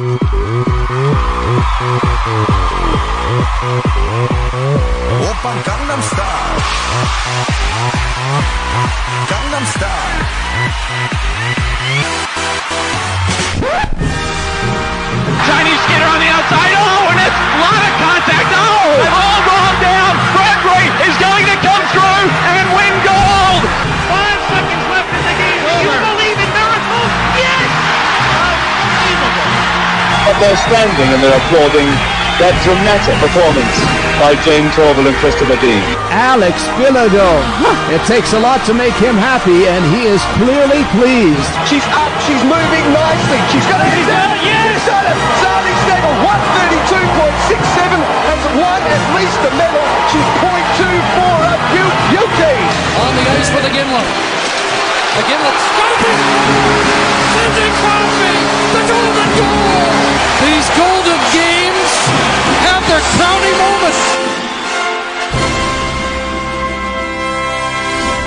Música They're standing and they're applauding that dramatic performance by Jayne Torvill and Christopher Dean. Alex Bilodeau. It takes a lot to make him happy, and he is clearly pleased. She's up, she's moving nicely. She's got it. She's done it. Yes. She's done it. Zali Steggall, 132.67, has won at least a medal. She's 0.24 up. You, beauty. on the ice with a Gimlet. A Gimlet scoping. Sidney Crosby, the golden goal. These golden games have their crowning moments.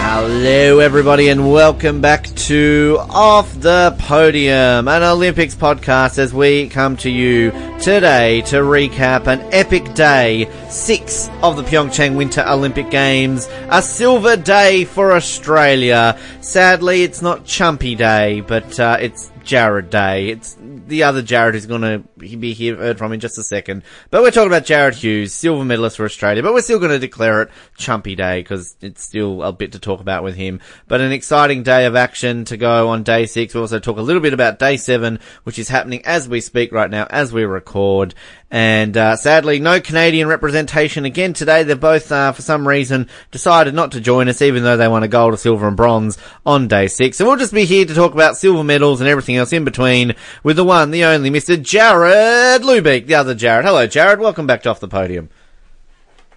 Hello, everybody, and welcome back to Off the Podium, an Olympics podcast as we come to you today to recap an epic day, six of the Pyeongchang Winter Olympic Games, a silver day for Australia. Sadly, it's not Chumpy Day, but uh, it's Jarryd Day. It's the other Jared who's going to be here, heard from in just a second. But we're talking about Jarryd Hughes, silver medalist for Australia. But we're still going to declare it Chumpy Day because it's still a bit to talk about with him. But an exciting day of action to go on day six. We'll also talk a little bit about day seven, which is happening as we speak right now, as we record. And uh, sadly, no Canadian representation again today. They've both, uh, for some reason, decided not to join us, even though they won a gold, a silver, and bronze on day six. So we'll just be here to talk about silver medals and everything else in between with the one, the only, Mr. Jared Lubeck, the other Jared. Hello, Jared. Welcome back to Off the Podium.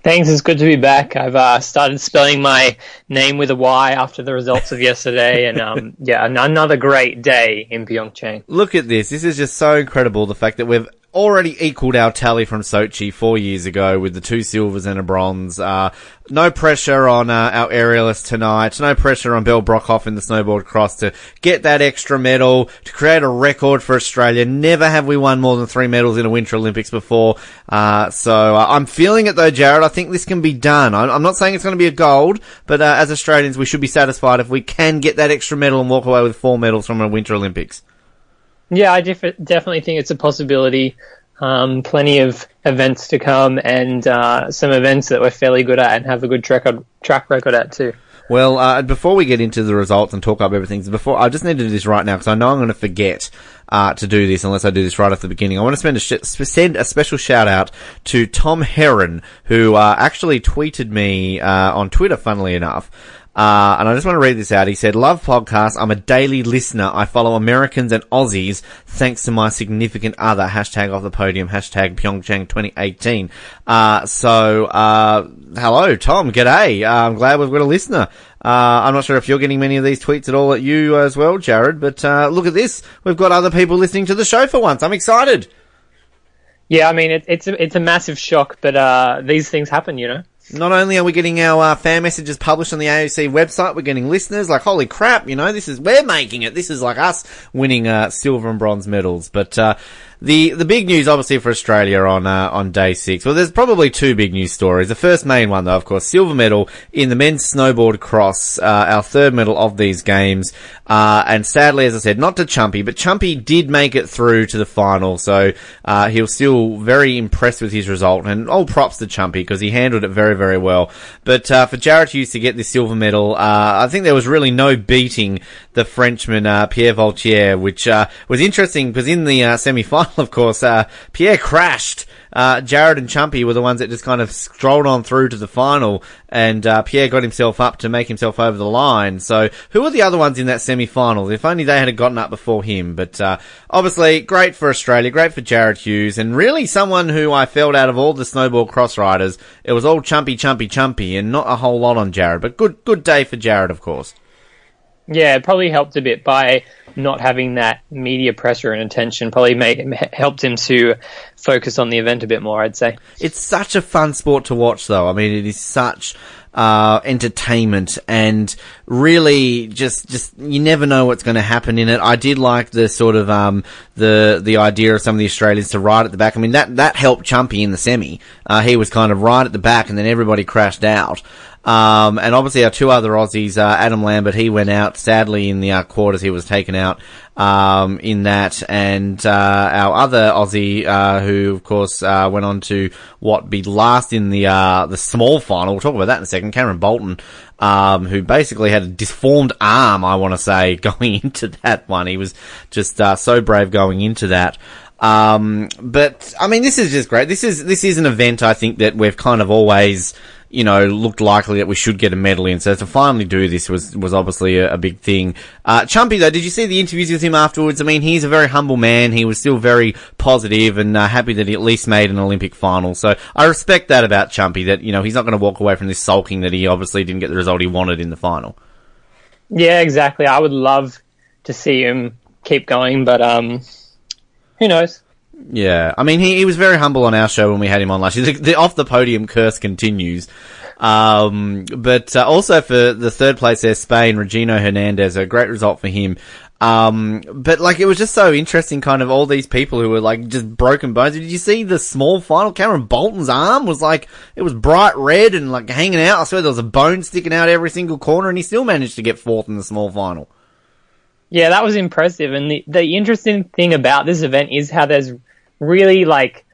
Thanks, it's good to be back. I've uh, started spelling my name with a Y after the results of yesterday, and um, yeah, an- another great day in Pyeongchang. Look at this. This is just so incredible. The fact that we've already equaled our tally from Sochi four years ago with the two silvers and a bronze. Uh, no pressure on uh, our aerialist tonight. No pressure on Belle Brockhoff in the snowboard cross to get that extra medal, to create a record for Australia. Never have we won more than three medals in a Winter Olympics before. Uh, so uh, I'm feeling it though, Jared. I think this can be done. I'm, not saying it's going to be a gold, but uh, as Australians, we should be satisfied if we can get that extra medal and walk away with four medals from a Winter Olympics. Yeah, I def- definitely think it's a possibility. Um, plenty of events to come, and uh, some events that we're fairly good at and have a good track track record at too. Well, uh, before we get into the results and talk up everything, before I just need to do this right now because I know I'm going to forget uh, to do this unless I do this right at the beginning. I want to a sh- send a special shout out to Tom Heron, who uh, actually tweeted me uh, on Twitter. Funnily enough. Uh, and I just want to read this out. He said, love podcasts. I'm a daily listener. I follow Americans and Aussies thanks to my significant other. Hashtag off the podium. Hashtag Pyeongchang 2018. Uh, so, uh, hello, Tom. G'day. Uh, I'm glad we've got a listener. Uh, I'm not sure if you're getting many of these tweets at all at you as well, Jared, but, uh, look at this. We've got other people listening to the show for once. I'm excited. Yeah, I mean it, it's a, it's a massive shock, but uh, these things happen, you know. Not only are we getting our uh, fan messages published on the AOC website, we're getting listeners. Like, holy crap, you know, this is we're making it. This is like us winning uh, silver and bronze medals. But uh, the the big news, obviously, for Australia on uh, on day six. Well, there's probably two big news stories. The first main one, though, of course, silver medal in the men's snowboard cross, uh, our third medal of these games. Uh, and sadly, as I said, not to Chumpy, but Chumpy did make it through to the final, so uh, he was still very impressed with his result. And all props to Chumpy because he handled it very, very well. But uh, for Jarryd Hughes to get this silver medal, uh, I think there was really no beating the Frenchman uh, Pierre Vaultier, which uh, was interesting because in the uh, of course, uh, Pierre crashed. Uh, Jared and Chumpy were the ones that just kind of strolled on through to the final, and uh, Pierre got himself up to make himself over the line. So, who were the other ones in that semi-final? If only they had gotten up before him. But uh, obviously, great for Australia, great for Jarryd Hughes, and really someone who I felt out of all the snowboard cross riders, it was all Chumpy, Chumpy, Chumpy, and not a whole lot on Jared. But good, good day for Jared, of course. Yeah, it probably helped a bit by not having that media pressure and attention. Probably made, helped him to focus on the event a bit more. I'd say. It's such a fun sport to watch, though. I mean, it is such uh, entertainment and really just, just, you never know what's going to happen in it. I did like the sort of, um, the, the idea of some of the Australians to ride at the back. I mean, that, that helped Chumpy in the semi. Uh, he was kind of right at the back and then everybody crashed out. Um, and obviously our two other Aussies, uh, Adam Lambert, he went out. Sadly, in the uh, quarters, he was taken out um, in that. And uh, our other Aussie, uh, who of course uh, went on to what be last in the uh, the small final. We'll talk about that in a second. Cameron Bolton, um, who basically had a disformed arm, I want to say, going into that one. He was just so brave going into that. Um, but I mean, this is just great. This is this is an event I think that we've kind of always you know, looked likely that we should get a medal in. So to finally do this was was obviously a, a big thing. Uh, Chumpy though, did you see the interviews with him afterwards? I mean, he's a very humble man. He was still very positive and uh, happy that he at least made an Olympic final. So I respect that about Chumpy. That you know he's not going to walk away from this sulking that he obviously didn't get the result he wanted in the final. Yeah, exactly. I would love to see him keep going, but um, who knows? Yeah, I mean, he, he was very humble on our show when we had him on last year. The, the off the podium curse continues. Um, but uh, also for the third place there, Spain, Regino Hernandez, a great result for him. Um, but like, it was just so interesting, kind of all these people who were like just broken bones. Did you see the small final? Cameron Bolton's arm was like, it was bright red and like hanging out. I swear there was a bone sticking out every single corner and he still managed to get fourth in the small final. Yeah, that was impressive. And the, the interesting thing about this event is how there's really like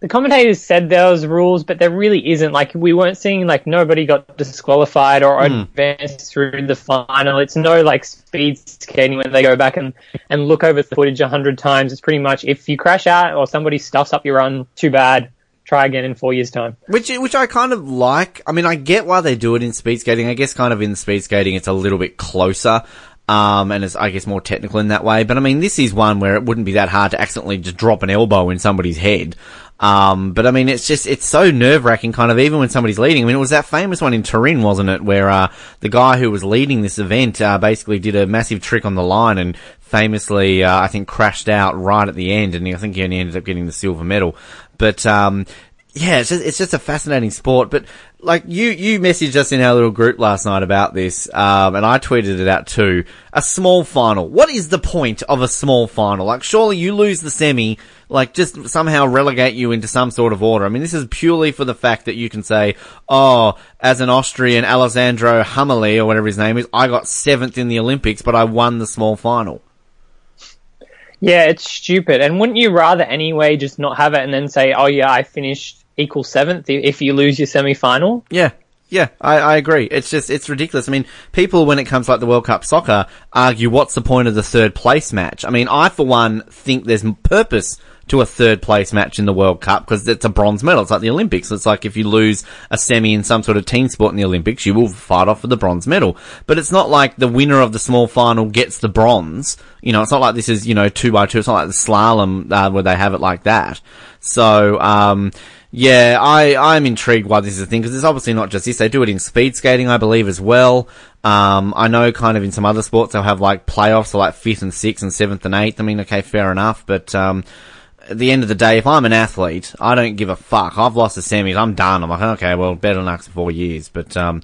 the commentators said there was rules, but there really isn't. Like we weren't seeing like nobody got disqualified or mm. advanced through the final. It's no like speed skating when they go back and, and look over the footage a hundred times. It's pretty much if you crash out or somebody stuffs up your run, too bad. Try again in four years' time. Which which I kind of like. I mean, I get why they do it in speed skating. I guess kind of in speed skating, it's a little bit closer. Um, and it's, I guess, more technical in that way. But I mean, this is one where it wouldn't be that hard to accidentally just drop an elbow in somebody's head. Um, but I mean, it's just, it's so nerve wracking kind of even when somebody's leading. I mean, it was that famous one in Turin, wasn't it? Where, uh, the guy who was leading this event, uh, basically did a massive trick on the line and famously, uh, I think crashed out right at the end and I think he only ended up getting the silver medal. But, um, yeah, it's just, it's just a fascinating sport. But like you, you messaged us in our little group last night about this, um, and I tweeted it out too. A small final. What is the point of a small final? Like, surely you lose the semi, like just somehow relegate you into some sort of order. I mean, this is purely for the fact that you can say, oh, as an Austrian, Alessandro Hämmerle or whatever his name is, I got seventh in the Olympics, but I won the small final. Yeah, it's stupid. And wouldn't you rather anyway just not have it and then say, oh yeah, I finished equal seventh if you lose your semi final. Yeah. Yeah, I, I agree. It's just, it's ridiculous. I mean, people, when it comes like the World Cup soccer, argue what's the point of the third place match? I mean, I for one think there's purpose to a third place match in the World Cup because it's a bronze medal. It's like the Olympics. It's like if you lose a semi in some sort of team sport in the Olympics, you will fight off for the bronze medal. But it's not like the winner of the small final gets the bronze. You know, it's not like this is, you know, two by two. It's not like the slalom uh, where they have it like that. So, um, yeah, I, I'm intrigued why this is a thing, because it's obviously not just this. They do it in speed skating, I believe, as well. Um, I know kind of in some other sports they'll have like playoffs, so like fifth and sixth and seventh and eighth. I mean, okay, fair enough, but, um, at the end of the day, if I'm an athlete, I don't give a fuck. I've lost the semis, I'm done. I'm like, okay, well, better than for four years, but, um,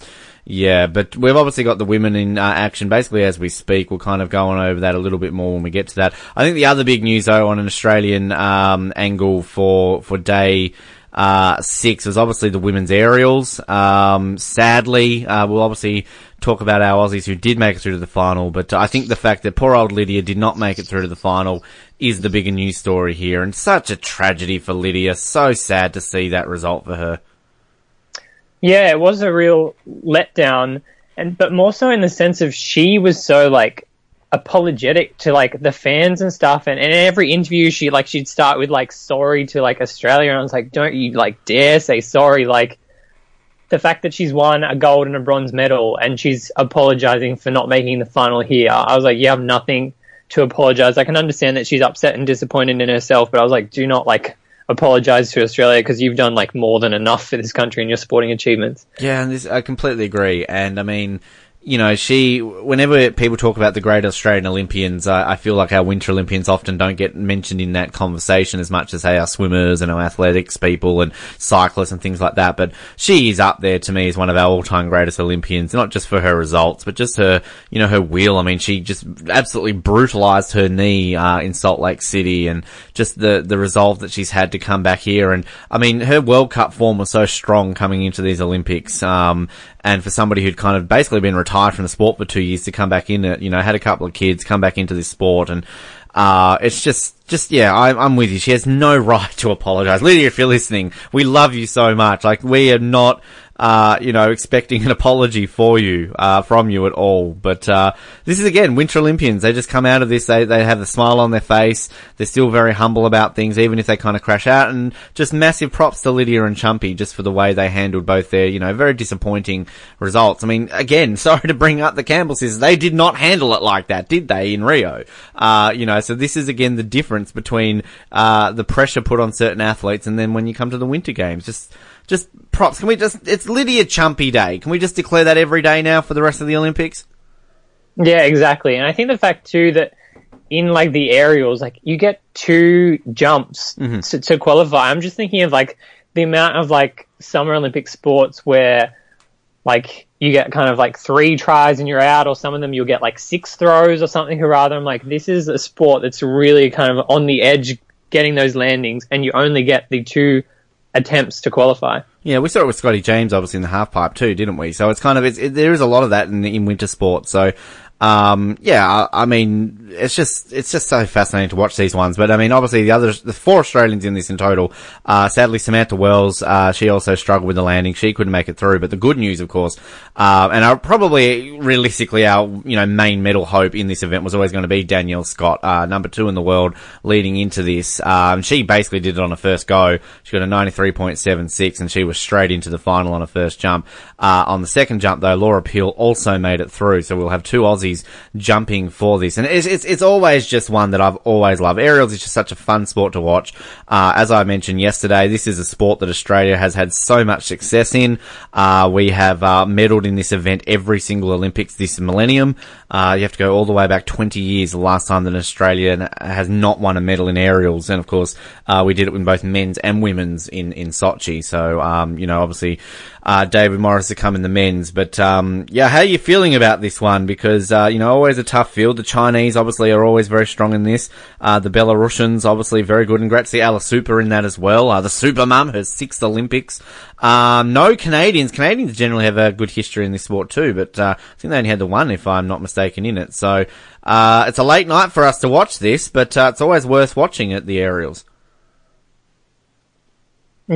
yeah, but we've obviously got the women in uh, action basically as we speak. We'll kind of go on over that a little bit more when we get to that. I think the other big news though on an Australian um, angle for for day uh, six was obviously the women's aerials. Um, sadly, uh, we'll obviously talk about our Aussies who did make it through to the final, but I think the fact that poor old Lydia did not make it through to the final is the bigger news story here, and such a tragedy for Lydia. So sad to see that result for her. Yeah, it was a real letdown, and but more so in the sense of she was so like apologetic to like the fans and stuff. And, and in every interview she like she'd start with like sorry to like Australia. And I was like don't you like dare say sorry. Like the fact that she's won a gold and a bronze medal and she's apologizing for not making the final here I was like you have nothing to apologize. I can understand that she's upset and disappointed in herself but I was like do not like apologize to Australia because you've done like more than enough for this country in your sporting achievements. Yeah and this, I completely agree. And I mean you know, she, whenever people talk about the great Australian Olympians, I, I feel like our Winter Olympians often don't get mentioned in that conversation as much as, say, our swimmers and our athletics people and cyclists and things like that. But she is up there to me as one of our all-time greatest Olympians, not just for her results, but just her, you know, her will. I mean, she just absolutely brutalized her knee, uh, in Salt Lake City and just the, the resolve that she's had to come back here. And, I mean, her World Cup form was so strong coming into these Olympics. Um, and for somebody who'd kind of basically been retired from the sport for two years to come back in it, you know, had a couple of kids, come back into this sport and, uh, it's just, just, yeah, I, I'm with you. She has no right to apologize. Lydia, if you're listening, we love you so much. Like, we are not, uh, you know, expecting an apology for you, uh, from you at all. But, uh, this is again, Winter Olympians. They just come out of this, they, they have the smile on their face. They're still very humble about things, even if they kind of crash out. And just massive props to Lydia and Chumpy just for the way they handled both their, you know, very disappointing results. I mean, again, sorry to bring up the Campbell sisters. They did not handle it like that, did they, in Rio? Uh, you know, so this is again the difference between, uh, the pressure put on certain athletes and then when you come to the Winter Games. Just, just props. Can we just, it's Lydia Chumpy Day. Can we just declare that every day now for the rest of the Olympics? Yeah, exactly. And I think the fact too that in like the aerials, like you get two jumps mm-hmm. to, to qualify. I'm just thinking of like the amount of like summer Olympic sports where like you get kind of like three tries and you're out, or some of them you'll get like six throws or something. Or rather, I'm like, this is a sport that's really kind of on the edge getting those landings, and you only get the two attempts to qualify. Yeah, we saw it with Scotty James, obviously in the half pipe too, didn't we? So it's kind of it's, it, there is a lot of that in, in winter sport. So um, yeah, I, I mean, it's just it's just so fascinating to watch these ones. But I mean, obviously the others, the four Australians in this in total. Uh, sadly, Samantha Wells, uh, she also struggled with the landing. She couldn't make it through. But the good news, of course, uh, and our, probably realistically our you know main medal hope in this event was always going to be Danielle Scott, uh, number two in the world leading into this. Um, she basically did it on her first go. She got a ninety three point seven six, and she was straight into the final on her first jump. Uh, on the second jump though, Laura Peel also made it through. So we'll have two Aussies jumping for this. And it's, it's, it's always just one that I've always loved. Aerials is just such a fun sport to watch. Uh, as I mentioned yesterday, this is a sport that Australia has had so much success in. Uh, we have, uh, medaled in this event every single Olympics this millennium. Uh, you have to go all the way back 20 years, the last time that Australia has not won a medal in aerials. And of course, uh, we did it in both men's and women's in, in Sochi. So, um, you know, obviously, uh, David Morris to come in the men's. But, um, yeah, how are you feeling about this one? Because, uh, you know, always a tough field. The Chinese obviously are always very strong in this. Uh, the Belarusians obviously very good. And to see Super in that as well. Uh, the Super Mum, her sixth Olympics. Um, no Canadians. Canadians generally have a good history in this sport too, but, I think they only had the one if I'm not mistaken in it. So, uh, it's a late night for us to watch this, but, uh, it's always worth watching at the aerials.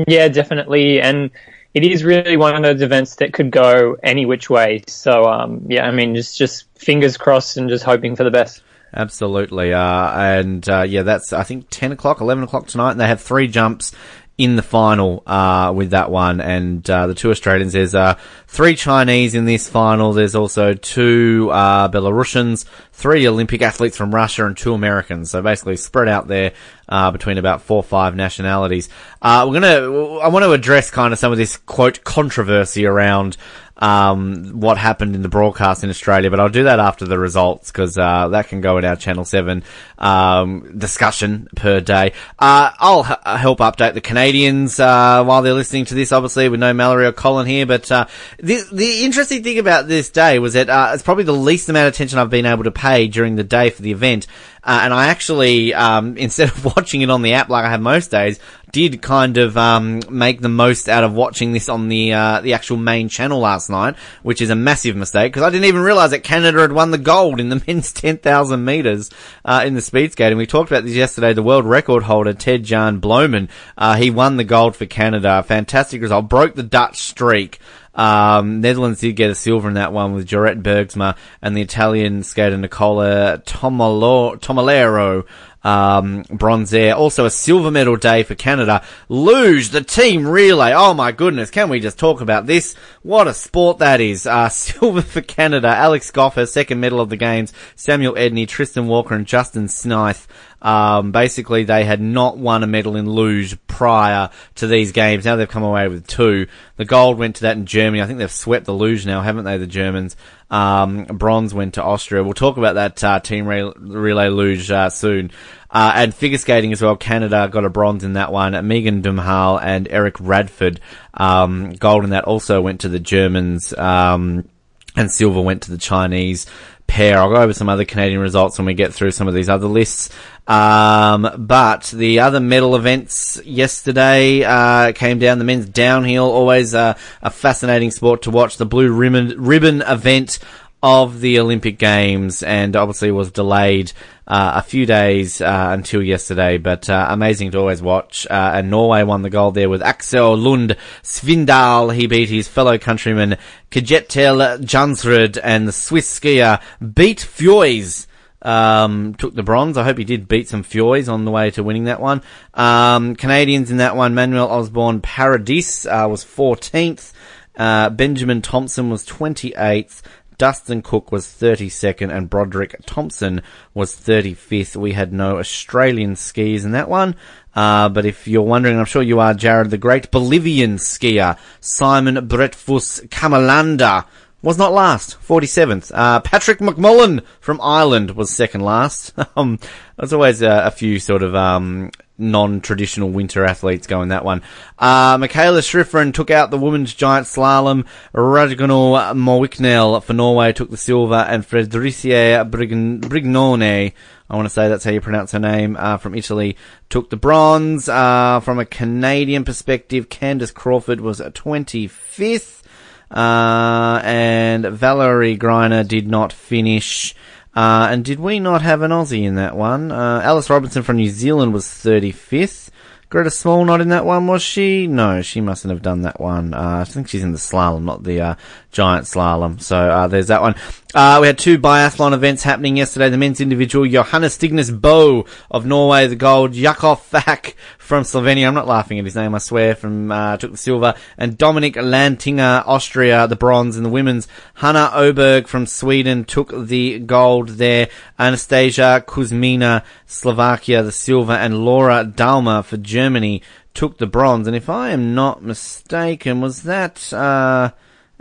Yeah, definitely. And it is really one of those events that could go any which way. So, um, yeah, I mean, just, just fingers crossed and just hoping for the best. Absolutely. Uh, and, uh, yeah, that's, I think 10 o'clock, 11 o'clock tonight, and they have three jumps in the final, uh, with that one. And, uh, the two Australians, there's, uh, three Chinese in this final. There's also two, uh, Belarusians, three Olympic athletes from Russia and two Americans. So basically spread out there, uh, between about four or five nationalities. Uh, we're gonna, I want to address kind of some of this quote controversy around, um, what happened in the broadcast in Australia, but I'll do that after the results because uh, that can go in our Channel Seven um, discussion per day. Uh, I'll h- help update the Canadians uh, while they're listening to this. Obviously, with no Mallory or Colin here, but uh, the the interesting thing about this day was that uh, it's probably the least amount of attention I've been able to pay during the day for the event. Uh, and I actually, um, instead of watching it on the app like I have most days, did kind of um, make the most out of watching this on the uh, the actual main channel last night, which is a massive mistake because I didn't even realize that Canada had won the gold in the men's ten thousand meters uh, in the speed skating. We talked about this yesterday. The world record holder Ted Jan Bloemen, uh, he won the gold for Canada. Fantastic result, broke the Dutch streak. Um, Netherlands did get a silver in that one with Jorrit Bergsma and the Italian skater Nicola Tumolero um, bronze there. Also a silver medal day for Canada. Luge, the team relay. Oh my goodness, can we just talk about this? What a sport that is. Uh, silver for Canada. Alex Gough, her second medal of the games. Samuel Edney, Tristan Walker and Justin Snith. Um, basically, they had not won a medal in luge prior to these games. Now they've come away with two. The gold went to that in Germany. I think they've swept the luge now, haven't they, the Germans? Um, bronze went to Austria. We'll talk about that uh, team re- relay luge uh, soon. Uh, and figure skating as well. Canada got a bronze in that one. Meagan Duhamel and Eric Radford, um, gold in that also went to the Germans. Um, and silver went to the Chinese pair. I'll go over some other Canadian results when we get through some of these other lists. Um, but the other medal events yesterday uh, came down. The men's downhill, always uh, a fascinating sport to watch. The blue ribbon ribbon event of the Olympic Games, and obviously was delayed uh, a few days uh, until yesterday. But uh, amazing to always watch. Uh, and Norway won the gold there with Aksel Lund Svindal. He beat his fellow countryman Kjetil Jansrud, and the Swiss skier beat Feuz um, took the bronze. I hope he did beat some Feuz on the way to winning that one. Um, Canadians in that one, Manuel Osborne Paradis uh, was 14th. Uh, Benjamin Thomsen was 28th. Dustin Cook was 32nd and Broderick Thompson was 35th. We had no Australian skiers in that one. Uh, but if you're wondering, I'm sure you are, Jared, the great Bolivian skier, Simon Breitfuss Kammerlander, was not last, 47th. Uh, Patrick McMillan from Ireland was second last. um, there's always a, a, few sort of, um, non-traditional winter athletes going that one. Uh, Mikaela Shiffrin took out the women's giant slalom. Ragnhild Mowinckel for Norway took the silver and Federica Brignone, I want to say that's how you pronounce her name, uh, from Italy, took the bronze. Uh, from a Canadian perspective, Candace Crawford was 25th. Uh, and Valerie Grenier did not finish. Uh, and did we not have an Aussie in that one? Uh, Alice Robinson from New Zealand was 35th. Greta Small not in that one, was she? No, she mustn't have done that one. Uh, I think she's in the slalom, not the uh, giant slalom. So uh, there's that one. Uh, we had two biathlon events happening yesterday. The men's individual, Johannes Thingnes Bo of Norway, the gold. Jakov Fak from Slovenia. I'm not laughing at his name, I swear, from uh, took the silver. And Dominik Landertinger, Austria, the bronze. And the women's, Hanna Oberg from Sweden took the gold there. Anastasia Kuzmina, Slovakia, the silver. And Laura Dahlmeier for Germany took the bronze. And if I am not mistaken, was that... Uh,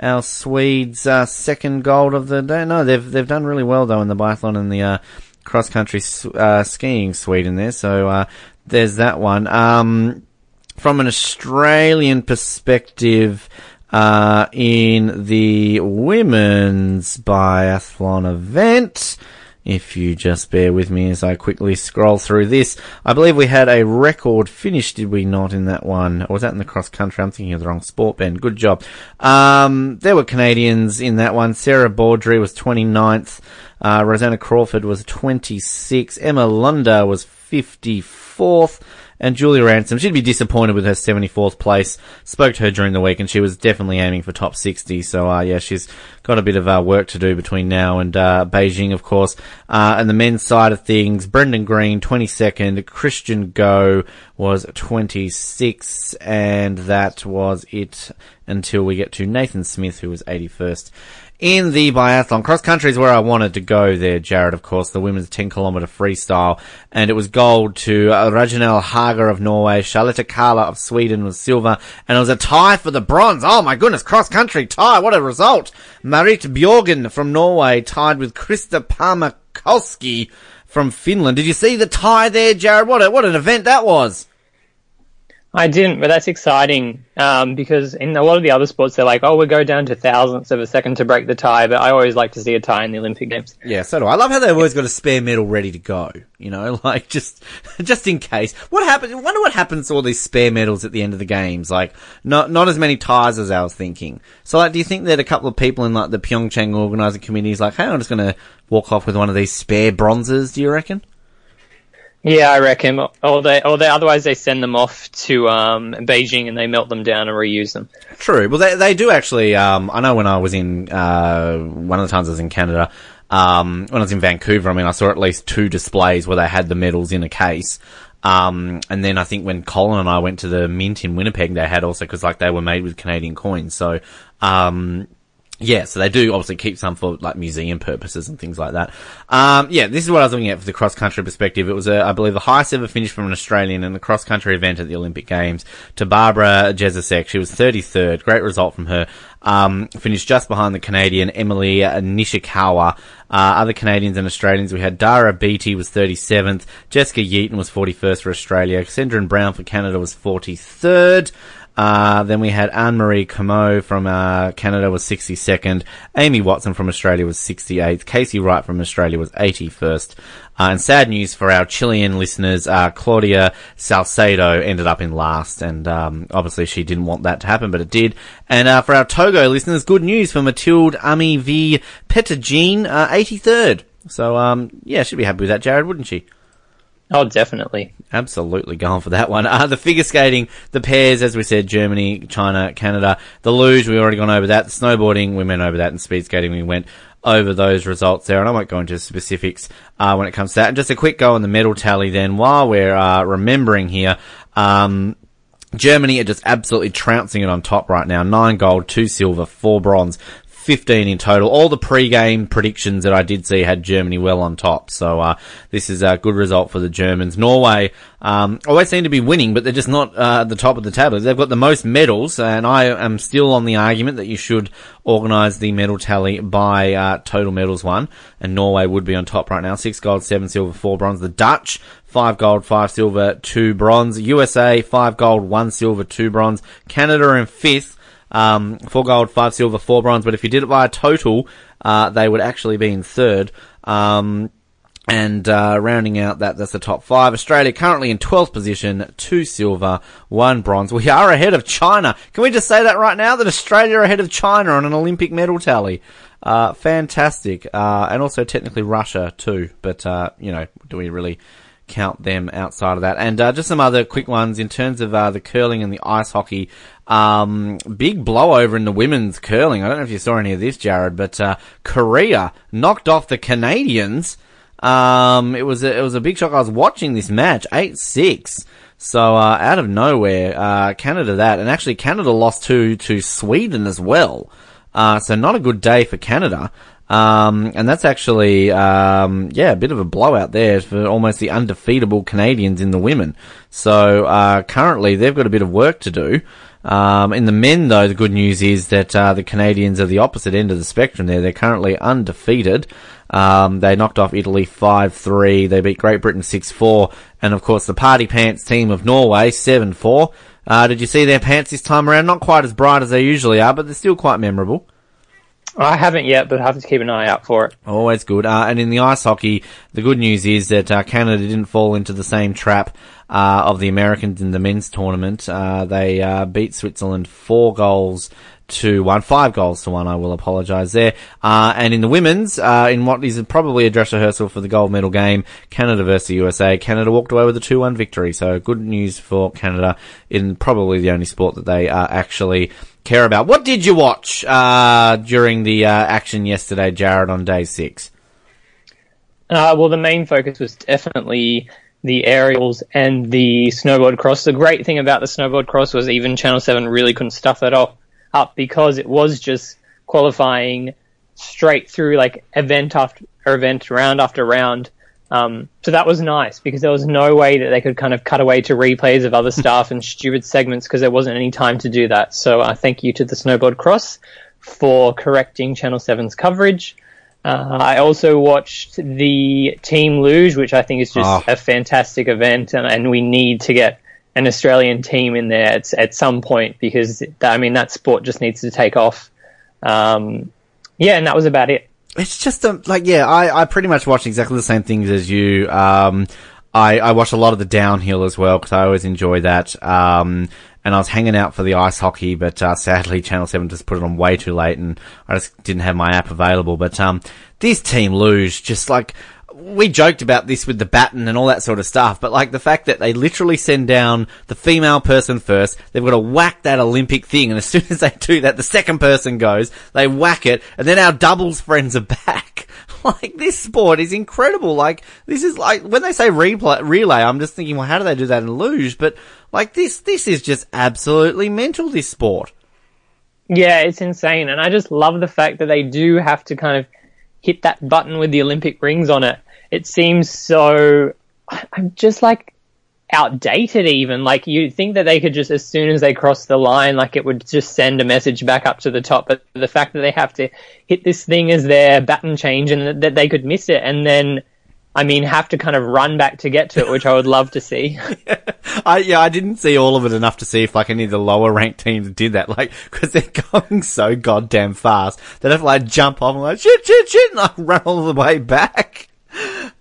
our Swedes' uh, second gold of the day. No, they've they've done really well though in the biathlon and the uh, cross country uh, skiing Sweden there. So uh, there's that one. Um, from an Australian perspective, uh, in the women's biathlon event, if you just bear with me as I quickly scroll through this. I believe we had a record finish, did we not, in that one? Or was that in the cross country? I'm thinking of the wrong sport, Ben. Good job. Um, there were Canadians in that one. Sarah Beaudry was 29th. Uh, Rosanna Crawford was 26. Emma Lunder was 54th. And Julia Ransom, she'd be disappointed with her 74th place. Spoke to her during the week and she was definitely aiming for top 60. So, uh, yeah, she's got a bit of uh, work to do between now and uh, Beijing, of course. Uh, and the men's side of things, Brendan Green, 22nd. Christian Gow was 26th. And that was it until we get to Nathan Smith, who was 81st in the biathlon. Cross country is where I wanted to go there, Jared, of course, the women's 10 kilometer freestyle. And it was gold to uh, Ragnhild Haga of Norway, Charlotte Kalla of Sweden was silver, and it was a tie for the bronze. Oh my goodness, cross country tie, what a result. Marit Bjorgen from Norway tied with Krista Parmakoski from Finland. Did you see the tie there, Jared? What a, what an event that was. I didn't, but that's exciting um, because in a lot of the other sports, they're like, "Oh, we'll go down to thousandths of a second to break the tie." But I always like to see a tie in the Olympic Games. Yeah, so do I. I love how they've always got a spare medal ready to go. You know, like just just in case. What happens? I wonder what happens to all these spare medals at the end of the games. Like, not not as many ties as I was thinking. So, like, do you think that a couple of people in like the Pyeongchang organising committee is like, "Hey, I'm just going to walk off with one of these spare bronzes"? Do you reckon? Yeah, I reckon. Or they, or they, otherwise they send them off to um, Beijing and they melt them down and reuse them. True. Well, they they do actually. Um, I know when I was in uh, one of the times I was in Canada, um, when I was in Vancouver, I mean, I saw at least two displays where they had the medals in a case. Um, and then I think when Colin and I went to the Mint in Winnipeg, they had also because like they were made with Canadian coins. So, um, Yeah, so they do obviously keep some for like museum purposes and things like that. Um, yeah, this is what I was looking at for the cross country perspective. It was, a, I believe, the highest ever finish from an Australian in the cross country event at the Olympic Games to Barbara Jezeršek. She was 33rd. Great result from her. Um, finished just behind the Canadian Emily Nishikawa. Uh, other Canadians and Australians, we had Dahria Beatty was 37th. Jessica Yeaton was 41st for Australia. Cassandra Brown for Canada was 43rd. Uh, then we had Anne Marie Comeau from uh, Canada was 62nd. Amy Watson from Australia was 68th. Casey Wright from Australia was 81st. Uh, and sad news for our Chilean listeners, uh, Claudia Salcedo ended up in last, and um, obviously she didn't want that to happen, but it did. And uh, for our Togo listeners, good news for Mathilde Ami V. Petagine, 83rd. So um, yeah, she'd be happy with that, Jared, wouldn't she? Oh, definitely. Absolutely going for that one. Uh, the figure skating, the pairs, as we said, Germany, China, Canada. The luge, we already gone over that. The snowboarding, we went over that. And speed skating, we went over those results there. And I won't go into specifics uh, when it comes to that. And just a quick go on the medal tally then while we're uh, remembering here. Um, Germany are just absolutely trouncing it on top right now. Nine gold, two silver, four bronze, 15 in total. All the pre-game predictions that I did see had Germany well on top. So, uh, this is a good result for the Germans. Norway, um, always seem to be winning, but they're just not, uh, at the top of the table. They've got the most medals, and I am still on the argument that you should organise the medal tally by, uh, total medals won. And Norway would be on top right now. Six gold, seven silver, four bronze. The Dutch, five gold, five silver, two bronze. USA, five gold, one silver, two bronze. Canada in fifth um, four gold, five silver, four bronze. But if you did it by a total, uh, they would actually be in third. Um, and uh, rounding out that, that's the top five. Australia currently in 12th position, two silver, one bronze. We are ahead of China. Can we just say that right now? That Australia are ahead of China on an Olympic medal tally. Uh, fantastic. Uh, and also technically Russia too. But, uh, you know, do we really count them outside of that? And uh, just some other quick ones in terms of uh, the curling and the ice hockey. Um, big blowover in the women's curling. I don't know if you saw any of this, Jared, but uh, Korea knocked off the Canadians. Um, it was a, it was a big shock. I was watching this match, eight six. So uh, out of nowhere, uh, Canada that, and actually Canada lost to to Sweden as well. Uh, so not a good day for Canada. Um, and that's actually, um, yeah, a bit of a blowout there for almost the undefeatable Canadians in the women. So, uh, currently they've got a bit of work to do. Um, in the men, though, the good news is that uh, the Canadians are the opposite end of the spectrum. There, they're currently undefeated. Um, they knocked off Italy five three. They beat Great Britain six four, and of course the party pants team of Norway seven four. Uh, did you see their pants this time around? Not quite as bright as they usually are, but they're still quite memorable. I haven't yet, but I have to keep an eye out for it. Always good. Uh, and in the ice hockey, the good news is that uh, Canada didn't fall into the same trap uh, of the Americans in the men's tournament. Uh, they uh, beat Switzerland four goals to one, five goals to one. I will apologise there. Uh, and in the women's, in what is probably a dress rehearsal for the gold medal game, Canada versus USA, Canada walked away with a two-one victory. So good news for Canada in probably the only sport that they are actually care about. What did you watch uh, during the uh, action yesterday, Jared, on day six? Uh, well, the main focus was definitely the aerials and the snowboard cross. The great thing about the snowboard cross was even Channel 7 really couldn't stuff that off, up because it was just qualifying straight through like event after event, round after round. Um, so that was nice because there was no way that they could kind of cut away to replays of other stuff and stupid segments because there wasn't any time to do that. So uh, thank you to the Snowboard Cross for correcting Channel 7's coverage. Uh, I also watched the Team Luge, which I think is just Oh. a fantastic event, and, and we need to get an Australian team in there at, at some point because I mean that sport just needs to take off. Um, yeah, and that was about it. It's just a, like, yeah, I, I pretty much watched exactly the same things as you. Um, I, I watched a lot of the downhill as well because I always enjoy that. Um, and I was hanging out for the ice hockey, but uh, sadly Channel Seven just put it on way too late, and I just didn't have my app available. But um, this team luge, just like we joked about this with the baton and all that sort of stuff, but like the fact that they literally send down the female person first, they've got to whack that Olympic thing, and as soon as they do that, the second person goes, they whack it, and then our doubles friends are back. Like this sport is incredible. Like this is like when they say replay, relay, I'm just thinking, well, how do they do that in luge? But like this, this is just absolutely mental. This sport. Yeah, it's insane. And I just love the fact that they do have to kind of hit that button with the Olympic rings on it. It seems so, I'm just like outdated even. Like you'd think that they could just, as soon as they cross the line, like it would just send a message back up to the top. But the fact that they have to hit this thing as their baton change and that they could miss it and then, I mean, have to kind of run back to get to it, which I would love to see. I yeah, I didn't see all of it enough to see if like any of the lower ranked teams did that, like because they're going so goddamn fast. Have to like jump off and like shit, shit, shit, and like run all the way back.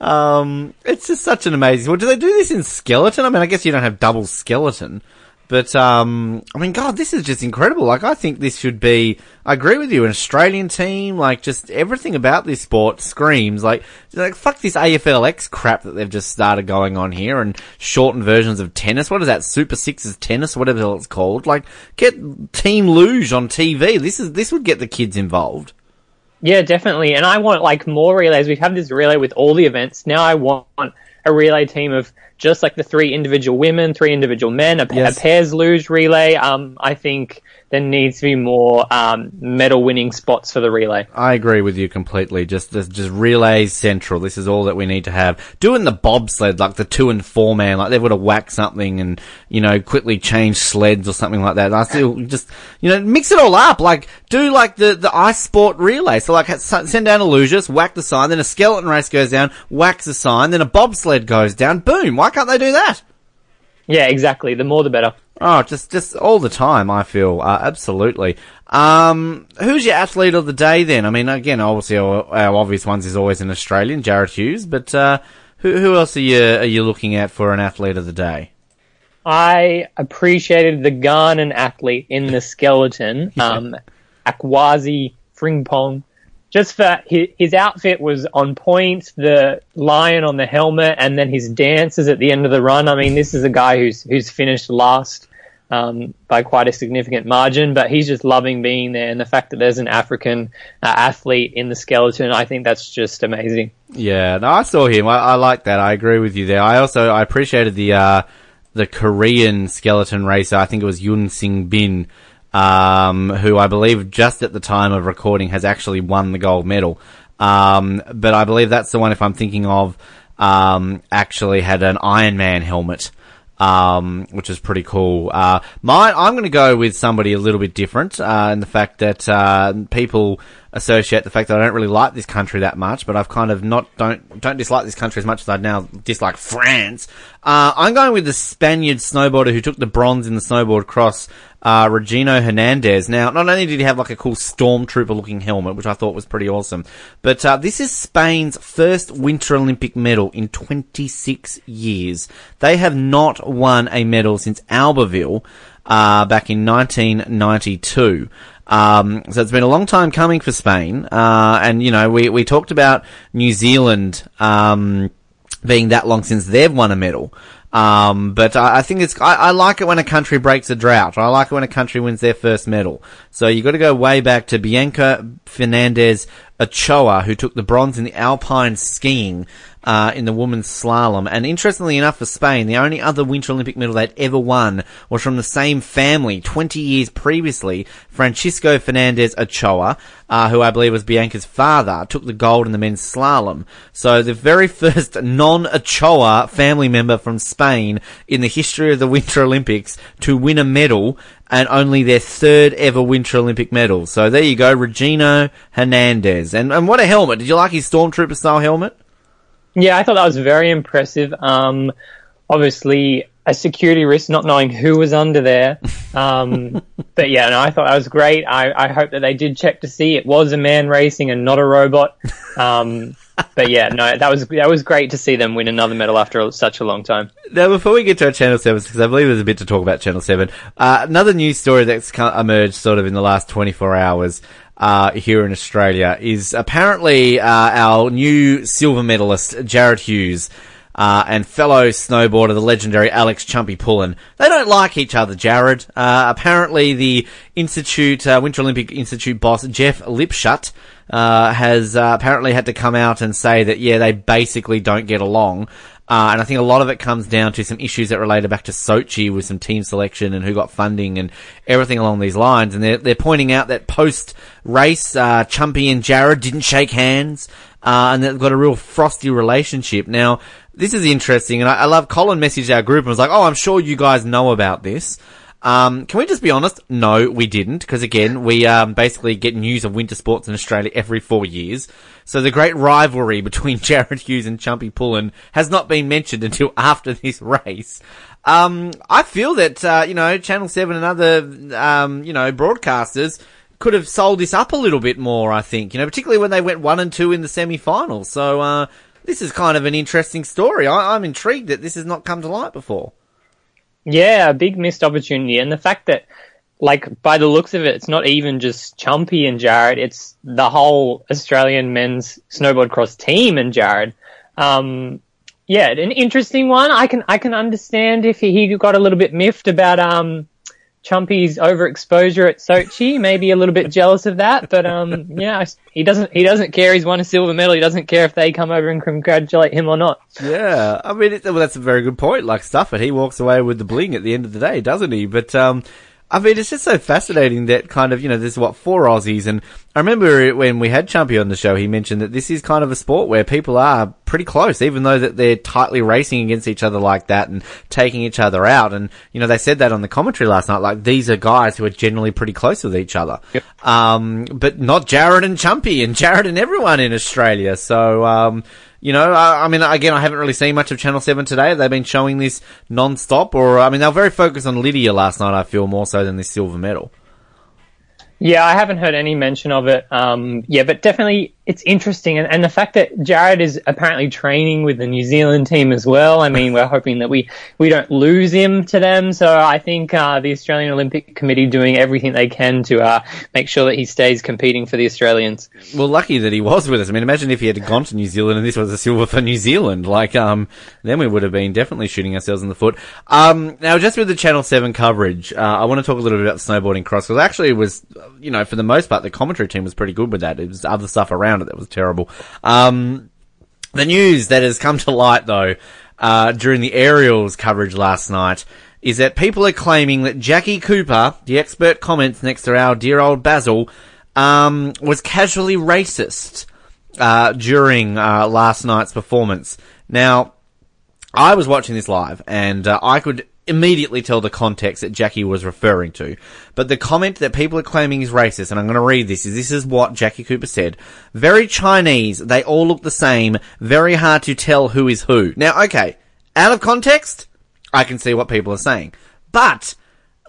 Um, it's just such an amazing. Well, do they do this in skeleton? I mean, I guess you don't have double skeleton, but um, I mean, God, this is just incredible. Like, I think this should be. I agree with you. An Australian team, like, just everything about this sport screams like, like fuck this AFLX crap that they've just started going on here and shortened versions of tennis. What is that? Super Sixes tennis, whatever it's called. Like, get Team Luge on TV. This is this would get the kids involved. Yeah, definitely. And I want like more relays. We have this relay with all the events. Now I want a relay team of just like the three individual women, three individual men, a, Yes. a pairs luge relay. Um, I think there needs to be more um, medal winning spots for the relay. I agree with you completely. Just, just, just relays central. This is all that we need to have. Doing the bobsled, like the two and four man, like they've got to whack something and, you know, quickly change sleds or something like that. I still just, you know, mix it all up. Like, do like the, the ice sport relay. So like, send down a luges, whack the sign, then a skeleton race goes down, whacks the sign, then a bobsled goes down. Boom. Why can't they do that? Yeah, exactly. The more the better. Oh, just just all the time. I feel uh, absolutely. Um, who's your athlete of the day then? I mean, again, obviously our, our obvious ones is always an Australian, Jarryd Hughes. But uh, who who else are you are you looking at for an athlete of the day? I appreciated the Ghanan athlete in the skeleton, um, Akwasi Frimpong. Just for his, outfit was on point, the lion on the helmet, and then his dances at the end of the run. I mean, this is a guy who's who's finished last um, by quite a significant margin, but he's just loving being there, and the fact that there's an African uh, athlete in the skeleton, I think that's just amazing. Yeah, no, I saw him. I, I like that. I agree with you there. I also I appreciated the uh, the Korean skeleton racer. I think it was Yun Sung Bin, um, who I believe just at the time of recording has actually won the gold medal. Um, but I believe that's the one. If I'm thinking of, um, actually had an Iron Man helmet. Um, which is pretty cool. Uh, I'm going to go with somebody a little bit different, uh, in the fact that, uh, people associate the fact that I don't really like this country that much, but I've kind of not, don't, don't dislike this country as much as I now dislike France. Uh, I'm going with the Spaniard snowboarder who took the bronze in the snowboard cross, uh, Regino Hernandez. Now, not only did he have like a cool stormtrooper looking helmet, which I thought was pretty awesome, but, uh, this is Spain's first Winter Olympic medal in 26 years. They have not won a medal since Albertville, uh, back in 1992. Um, so it's been a long time coming for Spain. Uh, and you know, we, we talked about New Zealand, um, being that long since they've won a medal. Um, but I, I think it's, I, I like it when a country breaks a drought. I like it when a country wins their first medal. So you gotta go way back to Blanca Fernandez Ochoa, who took the bronze in the alpine skiing, uh, in the women's slalom. And interestingly enough for Spain, the only other Winter Olympic medal they'd ever won was from the same family 20 years previously. Francisco Fernandez Ochoa, uh, who I believe was Blanca's father, took the gold in the men's slalom. So the very first non-Ochoa family member from Spain in the history of the Winter Olympics to win a medal and only their third ever Winter Olympic medal. So there you go, Regino Hernandez. And, and what a helmet. Did you like his Stormtrooper style helmet? Yeah, I thought that was very impressive. Um, obviously, a security risk not knowing who was under there. Um, but yeah, no, I thought that was great. I, I hope that they did check to see it was a man racing and not a robot. Um, but yeah, no, that was that was great to see them win another medal after such a long time. Now, before we get to our Channel 7, because I believe there's a bit to talk about Channel 7, uh, another news story that's emerged sort of in the last 24 hours uh, here in Australia is apparently uh, our new silver medalist, Jarryd Hughes, uh, and fellow snowboarder, the legendary Alex Chumpy Pullen. They don't like each other, Jared. Uh, apparently the Institute, uh, Winter Olympic Institute boss, Geoff Lipshut, uh, has apparently had to come out and say that, yeah, they basically don't get along. Uh, and I think a lot of it comes down to some issues that related back to Sochi with some team selection and who got funding and everything along these lines. And they're, they're pointing out that post race, uh, Chumpy and Jared didn't shake hands, uh, and they've got a real frosty relationship. Now, this is interesting, and I, I love Colin messaged our group and was like, oh, I'm sure you guys know about this. Um, can we just be honest? No, we didn't, because again, we um, basically get news of winter sports in Australia every four years. So the great rivalry between Jarryd Hughes and Chumpy Pullen has not been mentioned until after this race. Um, I feel that uh, you know Channel Seven and other um, you know broadcasters could have sold this up a little bit more. I think you know, particularly when they went one and two in the semi-finals. So uh, this is kind of an interesting story. I- I'm intrigued that this has not come to light before. Yeah, a big missed opportunity, and the fact that, like, by the looks of it, it's not even just Chumpy and Jared; it's the whole Australian men's snowboard cross team and Jared. Um, yeah, an interesting one. I can I can understand if he, he got a little bit miffed about um, Chumpy's overexposure at Sochi, maybe a little bit jealous of that. But um, yeah, he doesn't he doesn't care. He's won a silver medal. He doesn't care if they come over and congratulate him or not. Yeah, I mean, it, well, that's a very good point. Like Stufford, he walks away with the bling at the end of the day, doesn't he? But um, I mean, it's just so fascinating that kind of, you know, there's what, four Aussies. And I remember when we had Chumpy on the show, he mentioned that this is kind of a sport where people are pretty close, even though that they're tightly racing against each other like that and taking each other out. And, you know, they said that on the commentary last night, like these are guys who are generally pretty close with each other. Yep. Um, but not Jarryd and Chumpy and Jared and everyone in Australia. So, um, you know, I, I, mean, again, I haven't really seen much of Channel 7 today. They've been showing this non-stop, or, I mean, they were very focused on Lydia last night, I feel, more so than this silver medal. Yeah, I haven't heard any mention of it. Um, yeah, but definitely it's interesting. And, and the fact that Jarryd is apparently training with the New Zealand team as well. I mean, we're hoping that we, we don't lose him to them. So I think, uh, the Australian Olympic Committee doing everything they can to, uh, make sure that he stays competing for the Australians. Well, lucky that he was with us. I mean, imagine if he had gone to New Zealand and this was a silver for New Zealand. Like, um, then we would have been definitely shooting ourselves in the foot. Um, now just with the Channel 7 coverage, uh, I want to talk a little bit about snowboarding cross because actually was, you know, for the most part, the commentary team was pretty good with that. It was other stuff around it that was terrible. Um, the news that has come to light though, uh, during the aerials coverage last night is that people are claiming that Jacqui Cooper, the expert comments next to our dear old Basil, um, was casually racist, uh, during, uh, last night's performance. Now, I was watching this live and, uh, I could immediately tell the context that Jacqui was referring to. But the comment that people are claiming is racist, and I'm going to read this, is this is what Jacqui Cooper said. Very Chinese, they all look the same, very hard to tell who is who. Now, okay, out of context, I can see what people are saying. But,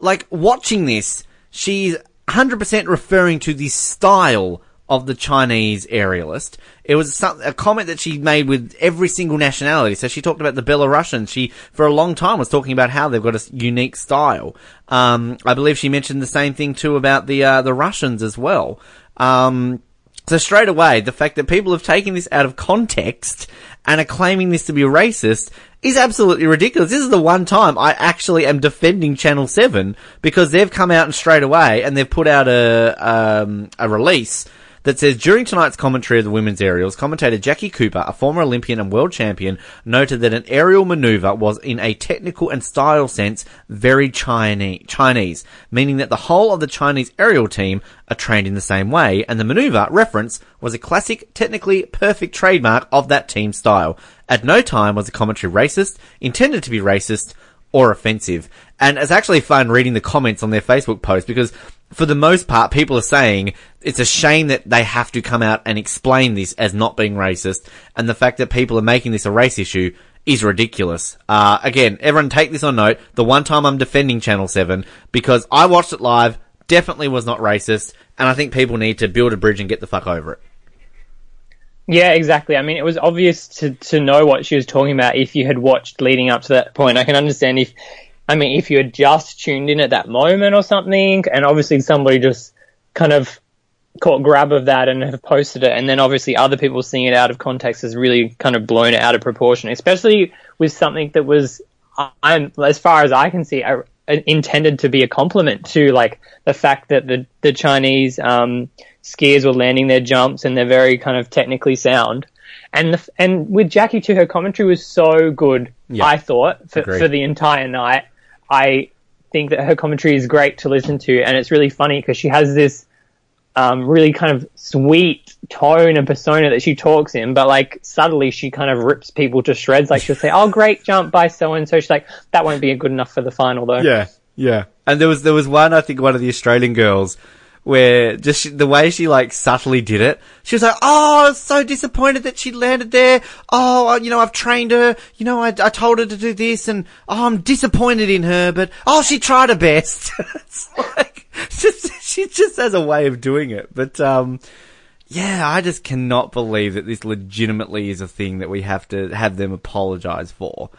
like, watching this, she's 100% referring to the style of the Chinese aerialist. It was a comment that she made with every single nationality. So she talked about the Belarusians. She, for a long time, was talking about how they've got a unique style. Um, I believe she mentioned the same thing too about the uh, the Russians as well. Um, so straight away, the fact that people have taken this out of context and are claiming this to be racist is absolutely ridiculous. This is the one time I actually am defending Channel 7 because they've come out and straight away and they've put out a, um, a release that says during tonight's commentary of the women's aerials, commentator Jacqui Cooper, a former Olympian and world champion, noted that an aerial maneuver was in a technical and style sense very Chinese, Chinese, meaning that the whole of the Chinese aerial team are trained in the same way, and the maneuver reference was a classic, technically perfect trademark of that team style. At no time was the commentary racist, intended to be racist, or offensive. And it's actually fun reading the comments on their Facebook post because for the most part, people are saying it's a shame that they have to come out and explain this as not being racist, and the fact that people are making this a race issue is ridiculous. Uh, again, everyone take this on note. The one time I'm defending Channel 7, because I watched it live, definitely was not racist, and I think people need to build a bridge and get the fuck over it. Yeah, exactly. I mean, it was obvious to, to know what she was talking about if you had watched leading up to that point. I can understand if, I mean, if you had just tuned in at that moment or something, and obviously somebody just kind of caught grab of that and have posted it, and then obviously other people seeing it out of context has really kind of blown it out of proportion, especially with something that was, I'm, as far as I can see, intended to be a compliment to like the fact that the, the Chinese, um, skiers were landing their jumps and they're very kind of technically sound. And the, and with Jacqui too, her commentary was so good. Yeah. I thought for, for the entire night. I think that her commentary is great to listen to, and it's really funny because she has this um, really kind of sweet tone and persona that she talks in, but like subtly she kind of rips people to shreds. Like she'll say, "Oh, great jump by so and so." She's like, "That won't be good enough for the final, though." Yeah, yeah. And there was there was one I think one of the Australian girls where just she, the way she like subtly did it, she was like, "Oh, I was so disappointed that she landed there. Oh, you know, I've trained her. You know, I, I told her to do this, and oh, I'm disappointed in her, but oh, she tried her best." it's like just she just has a way of doing it, but um. Yeah, I just cannot believe that this legitimately is a thing that we have to have them apologize for.